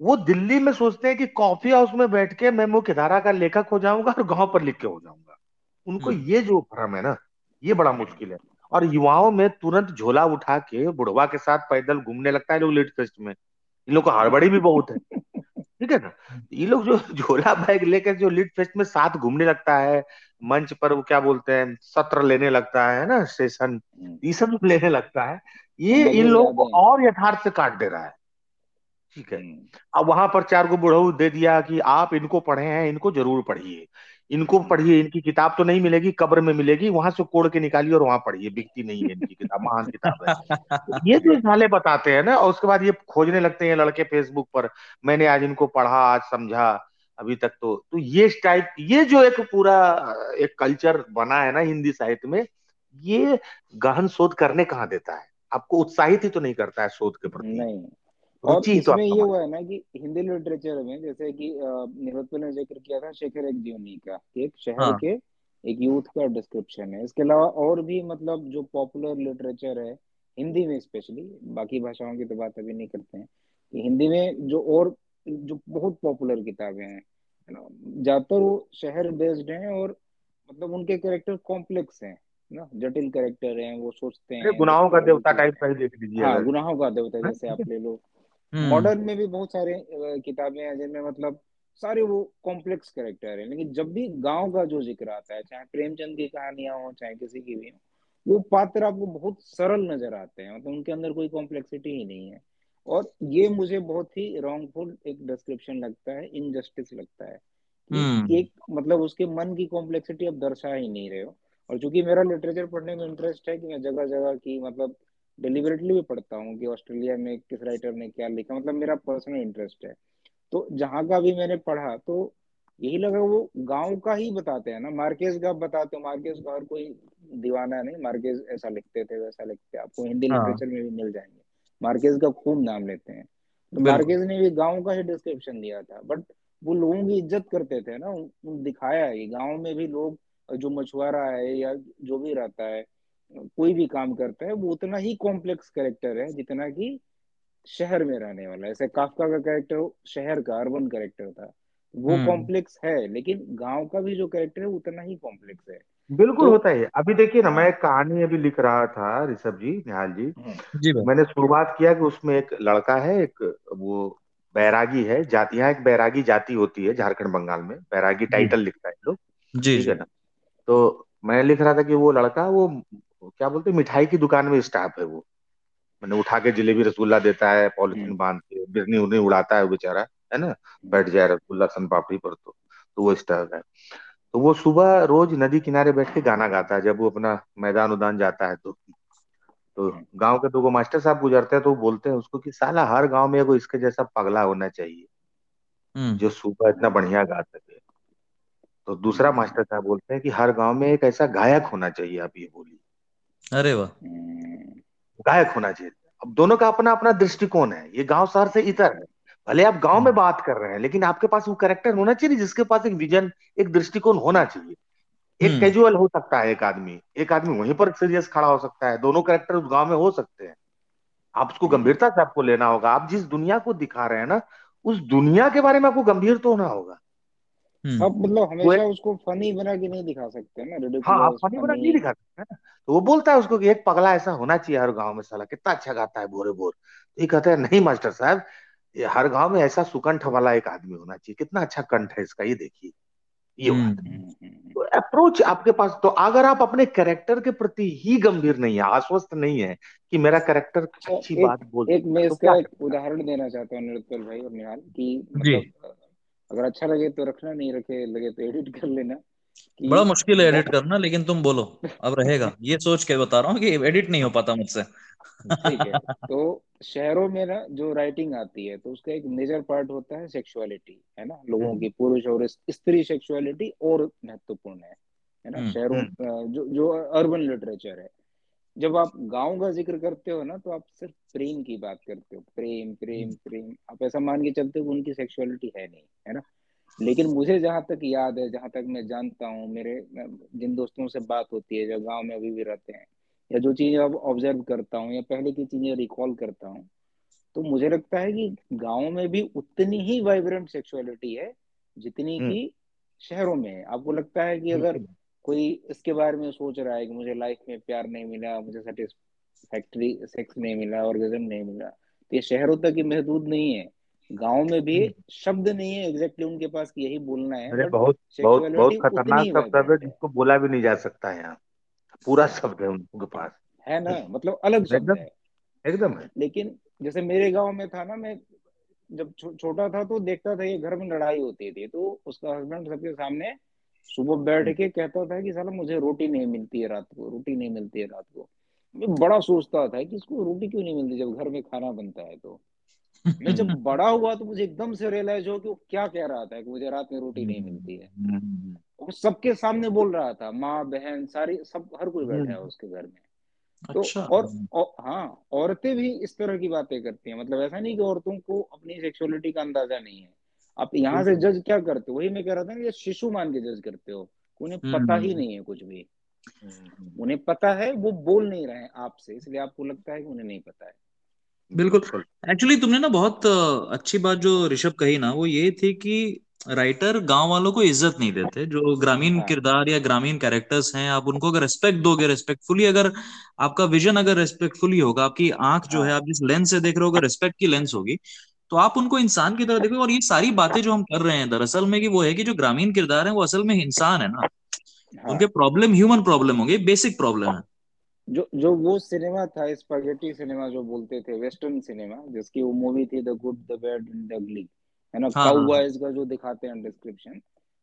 वो दिल्ली में सोचते हैं कि कॉफ़ी हाउस में बैठ के मैं मुख्य धारा का लेखक हो जाऊँगा और गाँव पर लिख के हो जाऊँगा। उनको हम्म। ये जो भ्रम है ना ये बड़ा मुश्किल है। और युवाओं में तुरंत झोला उठा के बुढ़वा के साथ पैदल घूमने लगता है लोग लिट फेस्ट में। इन लोग को हड़बड़ी भी बहुत है। ठीक है ना? ये लोग जो झोला बैग लेकर जो लिट फेस्ट में साथ घूमने लगता है मंच पर वो क्या बोलते हैं सत्र लेने लगता है ना सेशन हम्म। ये सब लेने लगता है। ये इन लोगों को और यथार्थ से काट दे रहा है। ठीक है। हम्म। अब वहाँ पर चार गो बुढ़ऊ दे दिया कि आप इनको पढ़े हैं इनको ज़रूर पढ़िए। इनको पढ़िए इनकी किताब तो नहीं मिलेगी कब्र में मिलेगी वहाँ से कोड़ के निकालिए और वहाँ पढ़िए। बिकती नहीं है इनकी किताब महान किताब है। ये जो साले बताते हैं ना और उसके बाद ये खोजने लगते हैं लड़के फेसबुक पर मैंने आज इनको पढ़ा आज समझा अभी तक तो। तो ये टाइप ये जो एक पूरा एक कल्चर बना है ना हिंदी साहित्य में ये गहन शोध करने कहाँ देता है? आपको उत्साहित ही तो नहीं करता है शोध के प्रति। नहीं। और तो इसमें ये हुआ है ना कि हिंदी लिटरेचर में जैसे कि निरुत्पल ने ज़िक्र किया था शेखर एक जीवनी का एक शहर हाँ. के एक यूथ का डिस्क्रिप्शन है। इसके अलावा और भी मतलब जो पॉपुलर लिटरेचर है हिंदी में स्पेशली बाकी भाषाओं की तो बात अभी नहीं करते हैं कि हिंदी में जो और जो बहुत पॉपुलर किताबें हैं ज़्यादातर वो शहर बेस्ड हैं और मतलब उनके कैरेक्टर कॉम्प्लेक्स हैं। ना जटिल कैरेक्टर हैं वो सोचते हैं गुनाहों का देवता टाइप का ही देख लीजिए हाँ गुनाहों का देवता जैसे आप ले लो। मॉडर्न हम्म। में भी बहुत सारे किताबें हैं जिनमें मतलब सारे वो कॉम्प्लेक्स कैरेक्टर है लेकिन जब भी गाँव का जो ज़िक्र आता है चाहे प्रेमचंद की कहानियाँ हो चाहे किसी की भी हो वो पात्र आपको बहुत सरल नज़र आते हैं मतलब उनके अंदर कोई कॉम्प्लेक्सिटी ही नहीं है। और ये मुझे बहुत ही रॉन्गफुल एक डिस्क्रिप्शन लगता है इनजस्टिस लगता है हम्म। एक मतलब उसके मन की कॉम्प्लेक्सिटी अब दर्शा ही नहीं रहे हो। और चूँकि मेरा लिटरेचर पढ़ने में इंटरेस्ट है कि मैं जगह जगह की मतलब डिलिबरेटली भी पढ़ता हूँ कि ऑस्ट्रेलिया में किस राइटर ने क्या लिखा मतलब मेरा पर्सनल इंटरेस्ट है। तो जहाँ का भी मैंने पढ़ा तो यही लगा वो गाँव का ही बताते हैं ना। मार्केज का बताते हो मार्केज का और कोई दीवाना नहीं मार्केज ऐसा लिखते थे वैसा लिखते आपको हिंदी हाँ. लिटरेचर में भी मिल जाएँगे। मार्केज का खूब नाम लेते हैं। तो मार्केज ने भी गाँव का ही डिस्क्रिप्शन दिया था। बट वो लोगों की इज़्ज़त करते थे ना दिखाया है। गाँव में भी लोग जो मछुआरा है या जो भी रहता है कोई भी काम करता है वो उतना ही कॉम्प्लेक्स कैरेक्टर है जितना कि शहर में रहने वाला ऐसे काफका का कैरेक्टर शहर का अर्बन कैरेक्टर था। वो कॉम्प्लेक्स हम्म। है लेकिन गाँव का भी जो कैरेक्टर है उतना ही कॉम्प्लेक्स है। बिल्कुल तो, होता है अभी देखिए ना मैं एक कहानी अभी लिख रहा था ऋषभ जी निहाल जी। हम्म। जी मैंने शुरुआत किया कि उसमें एक लड़का है एक वो बैरागी है जाति यहाँ एक बैरागी जाति होती है झारखंड बंगाल में। बैरागी टाइटल लिखता है लोग। ठीक है ना? तो मैं लिख रहा था कि वो लड़का वो क्या बोलते मिठाई की दुकान में स्टाफ है वो मैंने उठा के जलेबी रसगुल्ला देता है पॉलिथीन हम्म। बाँध के बिरनी उर्नी उड़ाता है बेचारा है ना बैठ जाए रसगुल्ला सन पापड़ी पर तो तो वो स्टाफ है तो वो सुबह रोज नदी किनारे बैठ के गाना गाता है जब वो अपना मैदान उदान जाता है तो तो हम्म। गाँव के दो मास्टर साहब गुजरते हैं तो बोलते हैं उसको कि साला हर गाँव में एगो इसके जैसा पगला होना चाहिए हम्म। जो सुबह इतना बढ़िया गा सके तो दूसरा मास्टर साहब बोलते हैं कि हर गाँव में एक ऐसा गायक होना चाहिए आप ये बोलिए अरे वाह गायक होना चाहिए अब दोनों का अपना अपना दृष्टिकोण है ये गाँव शहर से इतर है भले आप गाँव में हम्म। बात कर रहे हैं लेकिन आपके पास वो करेक्टर होना चाहिए जिसके पास एक विजन एक दृष्टिकोण होना चाहिए एक कैजुअल हम्म। हो सकता है एक आदमी एक आदमी वहीं पर सीरियस खड़ा हो सकता है दोनों करेक्टर उस गाँव में हो सकते हैं आप उसको हम्म। गंभीरता से आपको लेना होगा आप जिस दुनिया को दिखा रहे हैं ना उस दुनिया के बारे में आपको गंभीर तो होना होगा हम्म। अब मतलब हमेशा उसको फनी बना के नहीं दिखा सकते ना हाँ आप फनी बना नहीं दिखा सकते ना। तो वो बोलता है उसको कि एक पगला ऐसा होना चाहिए हर गाँव में साला कितना अच्छा गाता है बोरे बोर। तो ये कहते हैं नहीं मास्टर साहब ये हर गाँव में ऐसा सुकंठ वाला एक आदमी होना चाहिए कितना अच्छा कंठ है इसका ये देखिए ये हम्म, हम्म, तो अप्रोच आपके पास तो अगर आप अपने कैरेक्टर के प्रति ही गंभीर नहीं है आश्वस्त नहीं है कि मेरा कैरेक्टर तो अच्छी बात बोल एक मैं तो इसका एक उदाहरण देना चाहता हूँ नृत्य भाई और निहाल की मतलब अगर अच्छा लगे तो रखना नहीं रखे लगे तो एडिट कर लेना बड़ा मुश्किल है एडिट करना लेकिन तुम बोलो अब रहेगा। ये सोच के बता रहा हूँ कि एडिट नहीं हो पाता मुझसे। ठीक है। तो शहरों में ना जो राइटिंग आती है तो उसका एक मेजर पार्ट होता है सेक्सुअलिटी है ना? लोगों हम्म। की पुरुष और स्त्री सेक्सुअलिटी और महत्वपूर्ण है है ना? हम्म, शहरों हम्म। जो जो अर्बन लिटरेचर है जब आप गाँव का ज़िक्र करते हो ना तो आप सिर्फ़ प्रेम की बात करते हो। प्रेम प्रेम हम्म। प्रेम। आप ऐसा मान के चलते हो उनकी सेक्सुअलिटी है नहीं है ना? लेकिन मुझे जहाँ तक याद है जहाँ तक मैं जानता हूँ मेरे जिन दोस्तों से बात होती है जो गाँव में अभी भी रहते हैं या जो चीज़ें अब ऑब्ज़र्व करता हूँ या पहले की चीज़ें रिकॉल करता हूँ तो मुझे लगता है कि गाँव में भी उतनी ही वाइब्रेंट सेक्सुअलिटी है जितनी हम्म। की शहरों में है। आपको लगता है कि अगर कोई इसके बारे में सोच रहा है कि मुझे लाइफ में प्यार नहीं मिला मुझे सेटिस्फैक्ट्री सेक्स नहीं मिला ऑर्गेजम नहीं मिला। तो ये शहरों तक ही महदूद नहीं है। गाँव में भी हम्म। शब्द नहीं है एग्जैक्टली उनके पास कि यही बोलना है अरे बहुत बहुत बहुत खतरनाक शब्द है जिसको बोला भी नहीं जा सकता है यहाँ। पूरा शब्द है उनके पास। है ना? मतलब अलग शब्द एकदम है। एकदम है। लेकिन जैसे मेरे गाँव में था ना मैं जब छो, छोटा था तो देखता था ये घर में लड़ाई होती थी तो उसका हस्बैंड सबके सामने सुबह बैठ के कहता था कि साला मुझे रोटी नहीं मिलती है रात को रोटी नहीं मिलती है रात को। मैं बड़ा सोचता था कि इसको रोटी क्यों नहीं मिलती जब घर में खाना बनता है तो। मैं जब बड़ा हुआ तो मुझे एकदम से रियलाइज़ हो कि वो क्या कह रहा था कि मुझे रात में रोटी नहीं मिलती है। हम्म, वो सबके सामने बोल रहा था माँ बहन सारी सब हर कोई बैठा है उसके घर में। तो अच्छा। और, और हाँ औरतें भी इस तरह की बातें करती हैं। मतलब ऐसा नहीं कि औरतों को अपनी सेक्सुअलिटी का अंदाज़ा नहीं है। आप यहाँ से जज क्या करते हो? वही मैं कह रहा था ना ये शिशु मान के जज करते हो। उन्हें पता ही नहीं है कुछ भी। उन्हें पता है वो बोल नहीं रहे हैं आपसे इसलिए आपको लगता है कि उन्हें नहीं पता है। बिल्कुल। एक्चुअली तुमने ना बहुत अच्छी बात जो ऋषभ कही ना वो ये थी कि राइटर गाँव वालों को इज़्ज़त नहीं देते। जो ग्रामीण हाँ। किरदार या ग्रामीण कैरेक्टर्स हैं आप उनको अगर रेस्पेक्ट दोगे रेस्पेक्टफुली अगर आपका विजन अगर रेस्पेक्टफुली होगा आपकी आँख जो है। हाँ। आप जिस लेंस से देख रहे हो अगर रेस्पेक्ट की लेंस होगी तो आप उनको इंसान की तरह देखोगे और ये सारी बातें जो हम कर रहे हैं दरअसल में कि वो है कि जो ग्रामीण किरदार है वो असल में इंसान है ना। हाँ। उनके प्रॉब्लम ह्यूमन प्रॉब्लम होंगे बेसिक प्रॉब्लम है। जो जो वो सिनेमा था स्पागेटी सिनेमा जो बोलते थे वेस्टर्न सिनेमा जिसकी वो मूवी थी the good the bad and the ugly है ना? हाँ, काउबॉयज का जो दिखाते हैं डिस्क्रिप्शन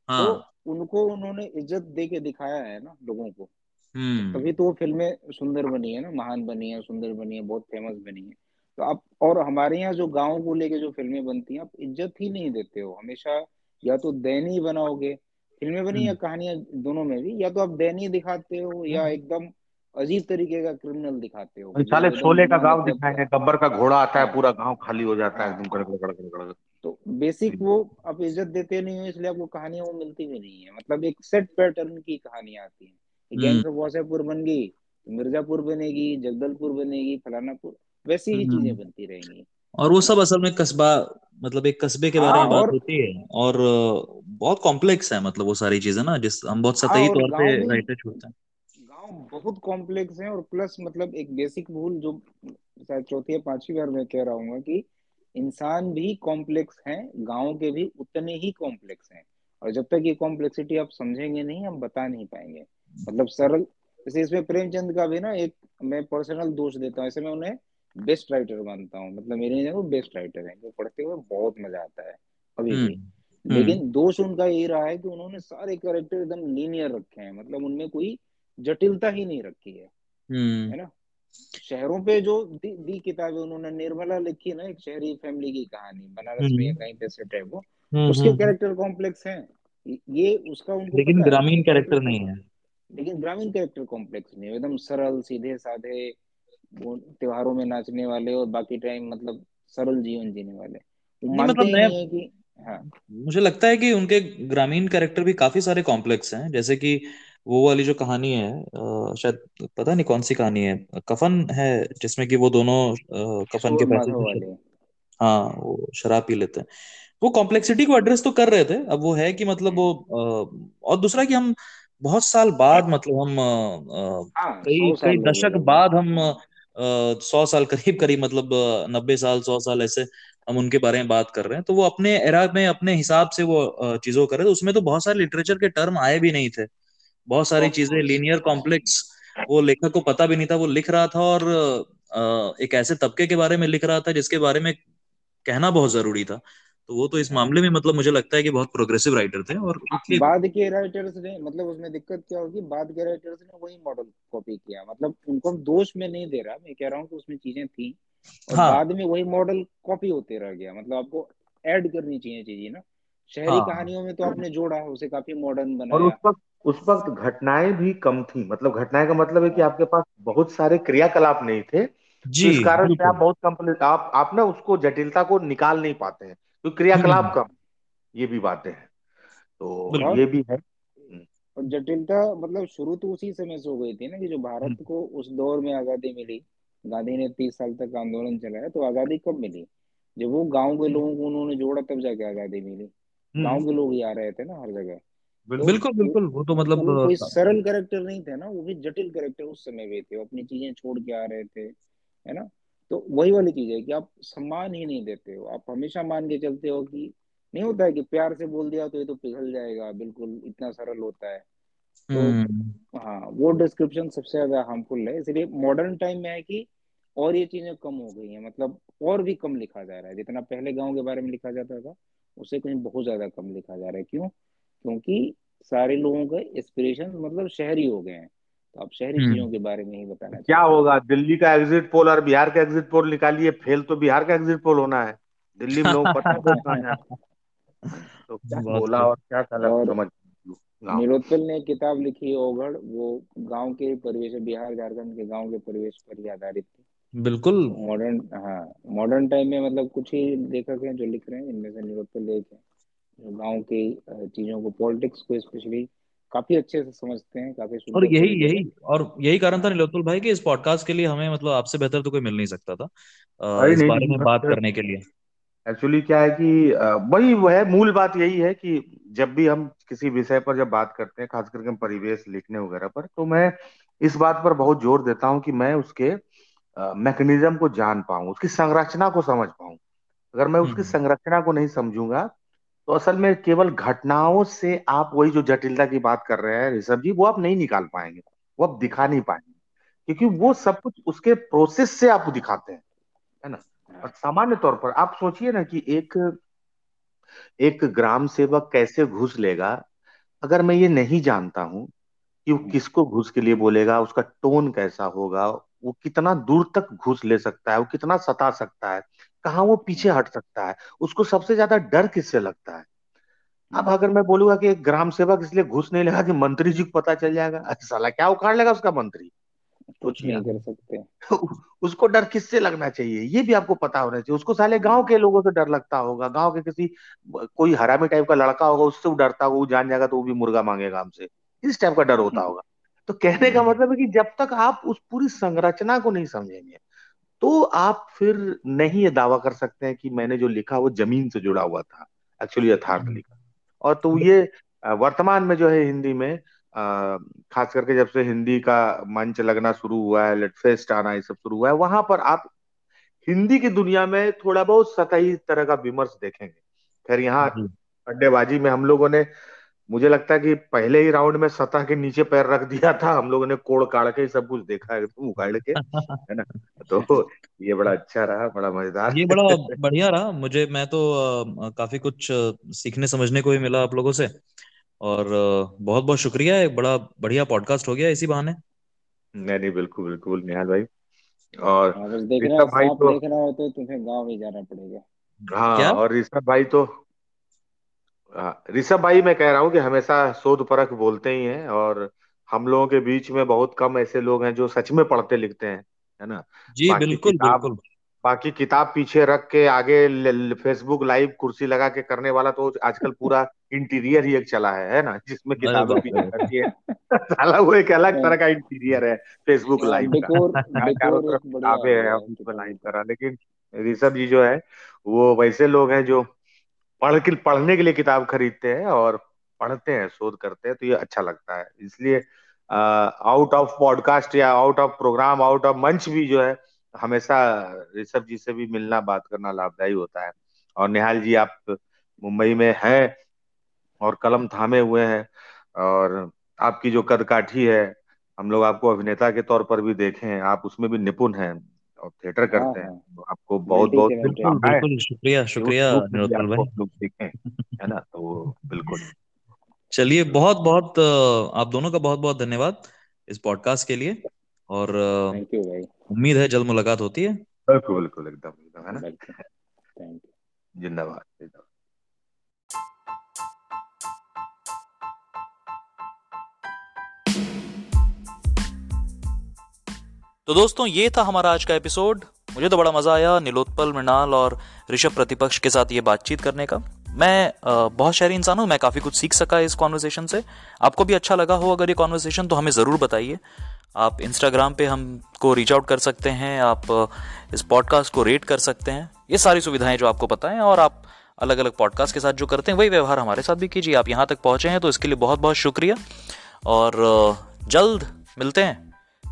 हाँ, तो उनको उन्होंने इज़्ज़त दे के दिखाया है ना लोगों को। हम्म। तभी तो वो फ़िल्में सुंदर बनी है ना महान बनी है सुंदर बनी है बहुत फ़ेमस बनी है। तो आप और हमारे यहाँ जो गाँव को लेके जो फ़िल्में बनती हैं आप इज़्ज़त ही नहीं देते हो। हमेशा या तो दयनीय बनाओगे फ़िल्में बनी या कहानियाँ दोनों में भी या तो आप दयनीय दिखाते हो या एकदम अजीब तरीके का क्रिमिनल दिखाते हो। साले शोले का गाँव दिखाएँगे गब्बर का घोड़ा आता है हाँ। पूरा गाँव खाली हो जाता है एकदम कड़क तो बेसिक वो आप इज़्ज़त देते नहीं हो इसलिए आपको कहानियाँ वो मिलती भी नहीं है। मतलब एक सेट पैटर्न की कहानियाँ आती है। गैंग्स ऑफ़ वासेपुर बन गई तो मिर्जापुर बनेगी जगदलपुर बनेगी फलानापुर वैसी ही चीज़ें बनती रहेंगी। और वो सब असल में कस्बा मतलब एक कस्बे के बारे में बात होती है। और बहुत कॉम्प्लेक्स है मतलब वो सारी चीज़ें ना जिस हम बहुत सतही तौर पे राइटर छोड़ते हैं। गाँव बहुत कॉम्प्लेक्स है और प्लस मतलब एक बेसिक भूल जो शायद चौथी या पांचवी बार मैं कह रहा हूँ कि इंसान भी कॉम्प्लेक्स है गाँव के भी उतने ही कॉम्प्लेक्स हैं। और जब तक ये कॉम्प्लेक्सिटी आप समझेंगे नहीं हम बता नहीं पाएँगे। मतलब सरल जैसे इसमें प्रेमचंद का भी ना एक मैं पर्सनल दोष देता हूँ ऐसे मैं उन्हें बेस्ट राइटर मानता हूँ। मतलब मेरे लिए वो बेस्ट राइटर है जो पढ़ते हुए बहुत मज़ा आता है अभी भी। लेकिन दोष उनका यही रहा है कि उन्होंने सारे कैरेक्टर एकदम लीनियर रखे हैं मतलब उनमें कोई जटिलता ही नहीं रखी है है ना? शहरों पे जो दी, दी किताबें उन्होंने निर्मला लिखी ना एक शहरी फैमिली की कहानी बनारस में कहीं पे सेट है वो उसके कैरेक्टर कॉम्प्लेक्स हैं। ये उसका उनको लेकिन ग्रामीण कैरेक्टर नहीं है। लेकिन ग्रामीण कैरेक्टर कॉम्प्लेक्स नहीं है एकदम सरल सीधे साधे वो त्योहारों में नाचने वाले और बाकी टाइम मतलब सरल जीवन जीने वाले। मतलब ही नहीं है कि हाँ। मुझे लगता है कि उनके ग्रामीण कैरेक्टर भी काफ़ी सारे कॉम्प्लेक्स हैं जैसे कि वो वाली जो कहानी है शायद पता नहीं कौन सी कहानी है कफन है जिसमें कि वो दोनों कफन के पैसे वाले। हाँ वो शराब पी लेते हैं। वो कॉम्प्लेक्सिटी को एड्रेस तो कर रहे थे अब वो है कि मतलब वो और दूसरा कि हम बहुत साल बाद मतलब हम हाँ, कई कई दशक बाद हम सौ साल करीब करीब मतलब नब्बे साल सौ साल ऐसे हम उनके बारे में बात कर रहे हैं। तो वो अपने एरा में अपने हिसाब से वो चीज़ों करे तो थे। उसमें तो बहुत सारे लिटरेचर के टर्म आए भी नहीं थे। बहुत सारी चीज़ें लीनियर कॉम्प्लेक्स वो लेखक को पता भी नहीं था वो लिख रहा था और एक ऐसे तबके के बारे में लिख रहा था जिसके बारे में कहना बहुत ज़रूरी था। तो वो तो इस मामले में मतलब मुझे लगता है कि बहुत प्रोग्रेसिव राइटर थे और बाद के राइटर्स ने मतलब उसमें दिक्कत क्या होगी बाद के राइटर्स ने वही मॉडल कॉपी किया। मतलब उनको दोष में नहीं दे रहा मैं कह रहा हूँ कि उसमें चीज़ें थी और हाँ. बाद में वही मॉडल कॉपी होते रह गया। मतलब आपको ऐड करनी चाहिए चीज़ें ना। शहरी हाँ. कहानियों में तो आपने जोड़ा उसे काफ़ी मॉडर्न बनाया। और उस वक्त उस वक्त घटनाएँ भी कम थी। मतलब घटनाएँ का मतलब है कि आपके पास बहुत सारे क्रियाकलाप नहीं थे जी तो इस कारण से आप बहुत कम आप आप ना उसको जटिलता को निकाल नहीं पाते हैं। क्योंकि क्रियाकलाप हम्म। कम ये भी बातें हैं। तो ये भी है। हम्म, और जटिलता मतलब शुरू तो उसी समय से हो गई थी ना कि जो भारत हम्म, को उस दौर में आज़ादी मिली गांधी ने तीस साल तक आंदोलन चलाया तो आज़ादी कब मिली? जब वो गाँव के लोगों को उन्होंने जोड़ा तब जाके आज़ादी मिली। हम्म, गाँव के लोग ही आ रहे थे ना हर जगह। तो बिल्कुल बिल्कुल वो बिल्कुल वो तो मतलब वो कोई सरल कैरेक्टर नहीं थे ना वो भी जटिल कैरेक्टर उस समय भी थे अपनी चीज़ें छोड़ के आ रहे थे है ना? तो वही वाली चीज़ है कि आप सम्मान ही नहीं देते हो। आप हमेशा मान के चलते हो कि नहीं होता है कि प्यार से बोल दिया तो ये तो पिघल जाएगा बिल्कुल इतना सरल होता है। तो हम्म। हाँ वो डिस्क्रिप्शन सबसे ज़्यादा हार्मफुल है। इसलिए मॉडर्न टाइम में है कि और ये चीज़ें कम हो गई हैं। मतलब और भी कम लिखा जा रहा है। जितना पहले गाँव के बारे में लिखा जाता था उसे कहीं बहुत ज़्यादा कम लिखा जा रहा है। क्यों? क्योंकि सारे लोगों का एस्पिरेशन मतलब शहरी हो गए हैं। तो आप शहरी हम्म। चीज़ों के बारे में ही बताना क्या होगा? दिल्ली का एग्जिट पोल और बिहार का एग्जिट पोल निकालिए फेल तो बिहार का एग्जिट पोल होना है। दिल्ली में लोगों पता है है। तो क्या बोला और क्या समझ गाँव ने किताब लिखी ओघड़ वो गाँव के परिवेश बिहार झारखंड के गाँव के परिवेश पर ही आधारित थी। बिल्कुल। तो मॉडर्न हाँ मॉडर्न टाइम में मतलब कुछ ही लेखक हैं जो लिख रहे हैं इनमें से निरुत्पल एक है। जो गाँव की चीज़ों को पॉलिटिक्स को स्पेशली काफ़ी अच्छे से समझते हैं काफ़ी और सुंदर यही तरीके से यही और यही कारण था निलोत्पल भाई कि इस पॉडकास्ट के लिए हमें मतलब आपसे बेहतर तो कोई मिल नहीं सकता था अरे इस नहीं बारे में बात करने के लिए। एक्चुअली क्या है कि वही वो है मूल बात यही है कि जब भी हम किसी विषय पर जब बात करते हैं खास करके हम परिवेश लिखने वगैरह पर तो मैं इस बात पर बहुत ज़ोर देता हूँ कि मैं उसके मैकेनिज्म को जान पाऊँ उसकी संरचना को समझ पाऊँ। अगर मैं उसकी हम्म। संरचना को नहीं समझूँगा तो असल में केवल घटनाओं से आप वही जो जटिलता की बात कर रहे हैं ऋषभ जी वो आप नहीं निकाल पाएँगे वो आप दिखा नहीं पाएँगे क्योंकि वो सब कुछ उसके प्रोसेस से आप दिखाते हैं है ना? और सामान्य तौर पर आप सोचिए ना कि एक एक ग्राम सेवक कैसे घुस लेगा? अगर मैं ये नहीं जानता हूँ कि वो किसको घुस के लिए बोलेगा उसका टोन कैसा होगा वो कितना दूर तक घुस ले सकता है वो कितना सता सकता है कहाँ वो पीछे हट सकता है? उसको सबसे ज़्यादा डर किससे लगता है? अब अगर मैं बोलूँगा कि एक ग्राम सेवक इसलिए घुस नहीं लगा कि मंत्री जी को पता चल जाएगा। अच्छा साला क्या उखाड़ लेगा उसका मंत्री? कुछ नहीं कर सकते। उसको डर किससे लगना चाहिए? ये भी आपको पता होना चाहिए। उसको साले गाँव के लोगों से डर लगता होगा। गाँव के किसी कोई हरामी टाइप का लड़का होगा उससे वो डरता होगा वो जान जाएगा तो वो भी मुर्गा मांगेगा हमसे। इस टाइप का डर होता होगा। तो कहने का मतलब है कि जब तक आप उस पूरी संरचना को नहीं समझेंगे तो आप फिर नहीं ये दावा कर सकते हैं कि मैंने जो लिखा वो ज़मीन से जुड़ा हुआ था एक्चुअली यथार्थ लिखा और तो ये वर्तमान में जो है हिंदी में खास करके जब से हिंदी का मंच लगना शुरू हुआ है लेटफेस्ट आना ये सब शुरू हुआ है वहाँ पर आप हिंदी की दुनिया में थोड़ा बहुत सतही तरह का विमर्श देखेंगे। खैर यहाँ अड्डेबाजी में हम लोगों ने मुझे लगता है कि पहले ही राउंड में सतह के नीचे पैर रख दिया था हम लोगों ने कोड़ काड़ के सब कुछ देखा है एकदम उखाड़ के है ना? तो ये बड़ा अच्छा रहा बड़ा मज़ेदार। ये बड़ा बढ़िया रहा। मुझे मैं तो अ, काफ़ी कुछ सीखने समझने को भी मिला आप लोगों से। और बहुत बहुत शुक्रिया एक बड़ा बढ़िया पॉडकास्ट हो गया इसी बहाने। नहीं नहीं बिल्कुल बिल्कुल निहाल भाई। और हाँ देखना ऋषभ भाई तो देखना हो तो तुम्हें गाँव ही जाना पड़ेगा। क्या? हाँ और ऋषभ भाई तो हाँ, ऋषभ भाई मैं कह रहा हूँ कि हमेशा शोध परख बोलते ही हैं और हम लोगों के बीच में बहुत कम ऐसे लोग हैं जो सच में पढ़ते लिखते हैं है ना? जी बाकी बिल्कुल किताब बिल्कुल। बाकी किताब पीछे रख के आगे फेसबुक लाइव कुर्सी लगा के करने वाला तो आजकल पूरा इंटीरियर ही एक चला है है ना? जिसमें किताबें पीछे रखी है। साला वो एक अलग तरह का इंटीरियर है फेसबुक हाँ लाइव का। किताबें हैं है। किताबों लाइव करा। लेकिन ऋषभ जी जो है वो वैसे लोग हैं जो पढ़ के पढ़ने के लिए किताब खरीदते हैं और पढ़ते हैं, शोध करते हैं तो ये अच्छा लगता है। इसलिए आउट ऑफ़ पॉडकास्ट या out of program out of मंच भी जो है, हमेशा ऋषभ जी से भी मिलना, बात करना लाभदायी होता है। और निहाल जी, आप मुंबई में हैं और कलम थामे हुए हैं और आपकी जो कदकाठी है, हम लोग आपको अभिनेता के तौर पर भी देखे हैं आप उसमें भी निपुण हैं। और थिएटर हाँ करते हैं हाँ। तो आपको बहुत बहुत बिल्कुल बिल्कुल शुक्रिया कि शुक्रिया निरोत्पल भाई। लोग देखें है ना? तो बिल्कुल। चलिए बहुत बहुत आप दोनों का बहुत बहुत धन्यवाद इस पॉडकास्ट के लिए। और थैंक यू भाई। उम्मीद है जल्द मुलाकात होती है। बिल्कुल बिल्कुल एकदम एकदम है ना? वेलकम थैंक यू जिंदाबाद जिंदाबाद। तो दोस्तों, ये था हमारा आज का एपिसोड। मुझे तो बड़ा मज़ा आया नीलोत्पल, मृणाल और ऋषभ प्रतिपक्ष के साथ ये बातचीत करने का। मैं बहुत शहरी इंसान हूँ, मैं काफ़ी कुछ सीख सका इस कॉन्वर्सेशन से। आपको भी अच्छा लगा हो अगर ये कॉन्वर्सेशन तो हमें ज़रूर बताइए। आप इंस्टाग्राम पे हमको रीच आउट कर सकते हैं, आप इस पॉडकास्ट को रेट कर सकते हैं। ये सारी सुविधाएँ जो आपको पता है और आप अलग अलग पॉडकास्ट के साथ जो करते हैं, वही व्यवहार हमारे साथ भी कीजिए। आप यहाँ तक पहुँचे हैं तो इसके लिए बहुत बहुत शुक्रिया। और जल्द मिलते हैं।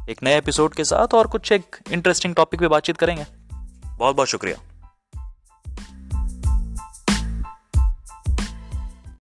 एक नए एपिसोड के साथ और कुछ एक इंटरेस्टिंग टॉपिक पे बातचीत करेंगे। बहुत बहुत शुक्रिया।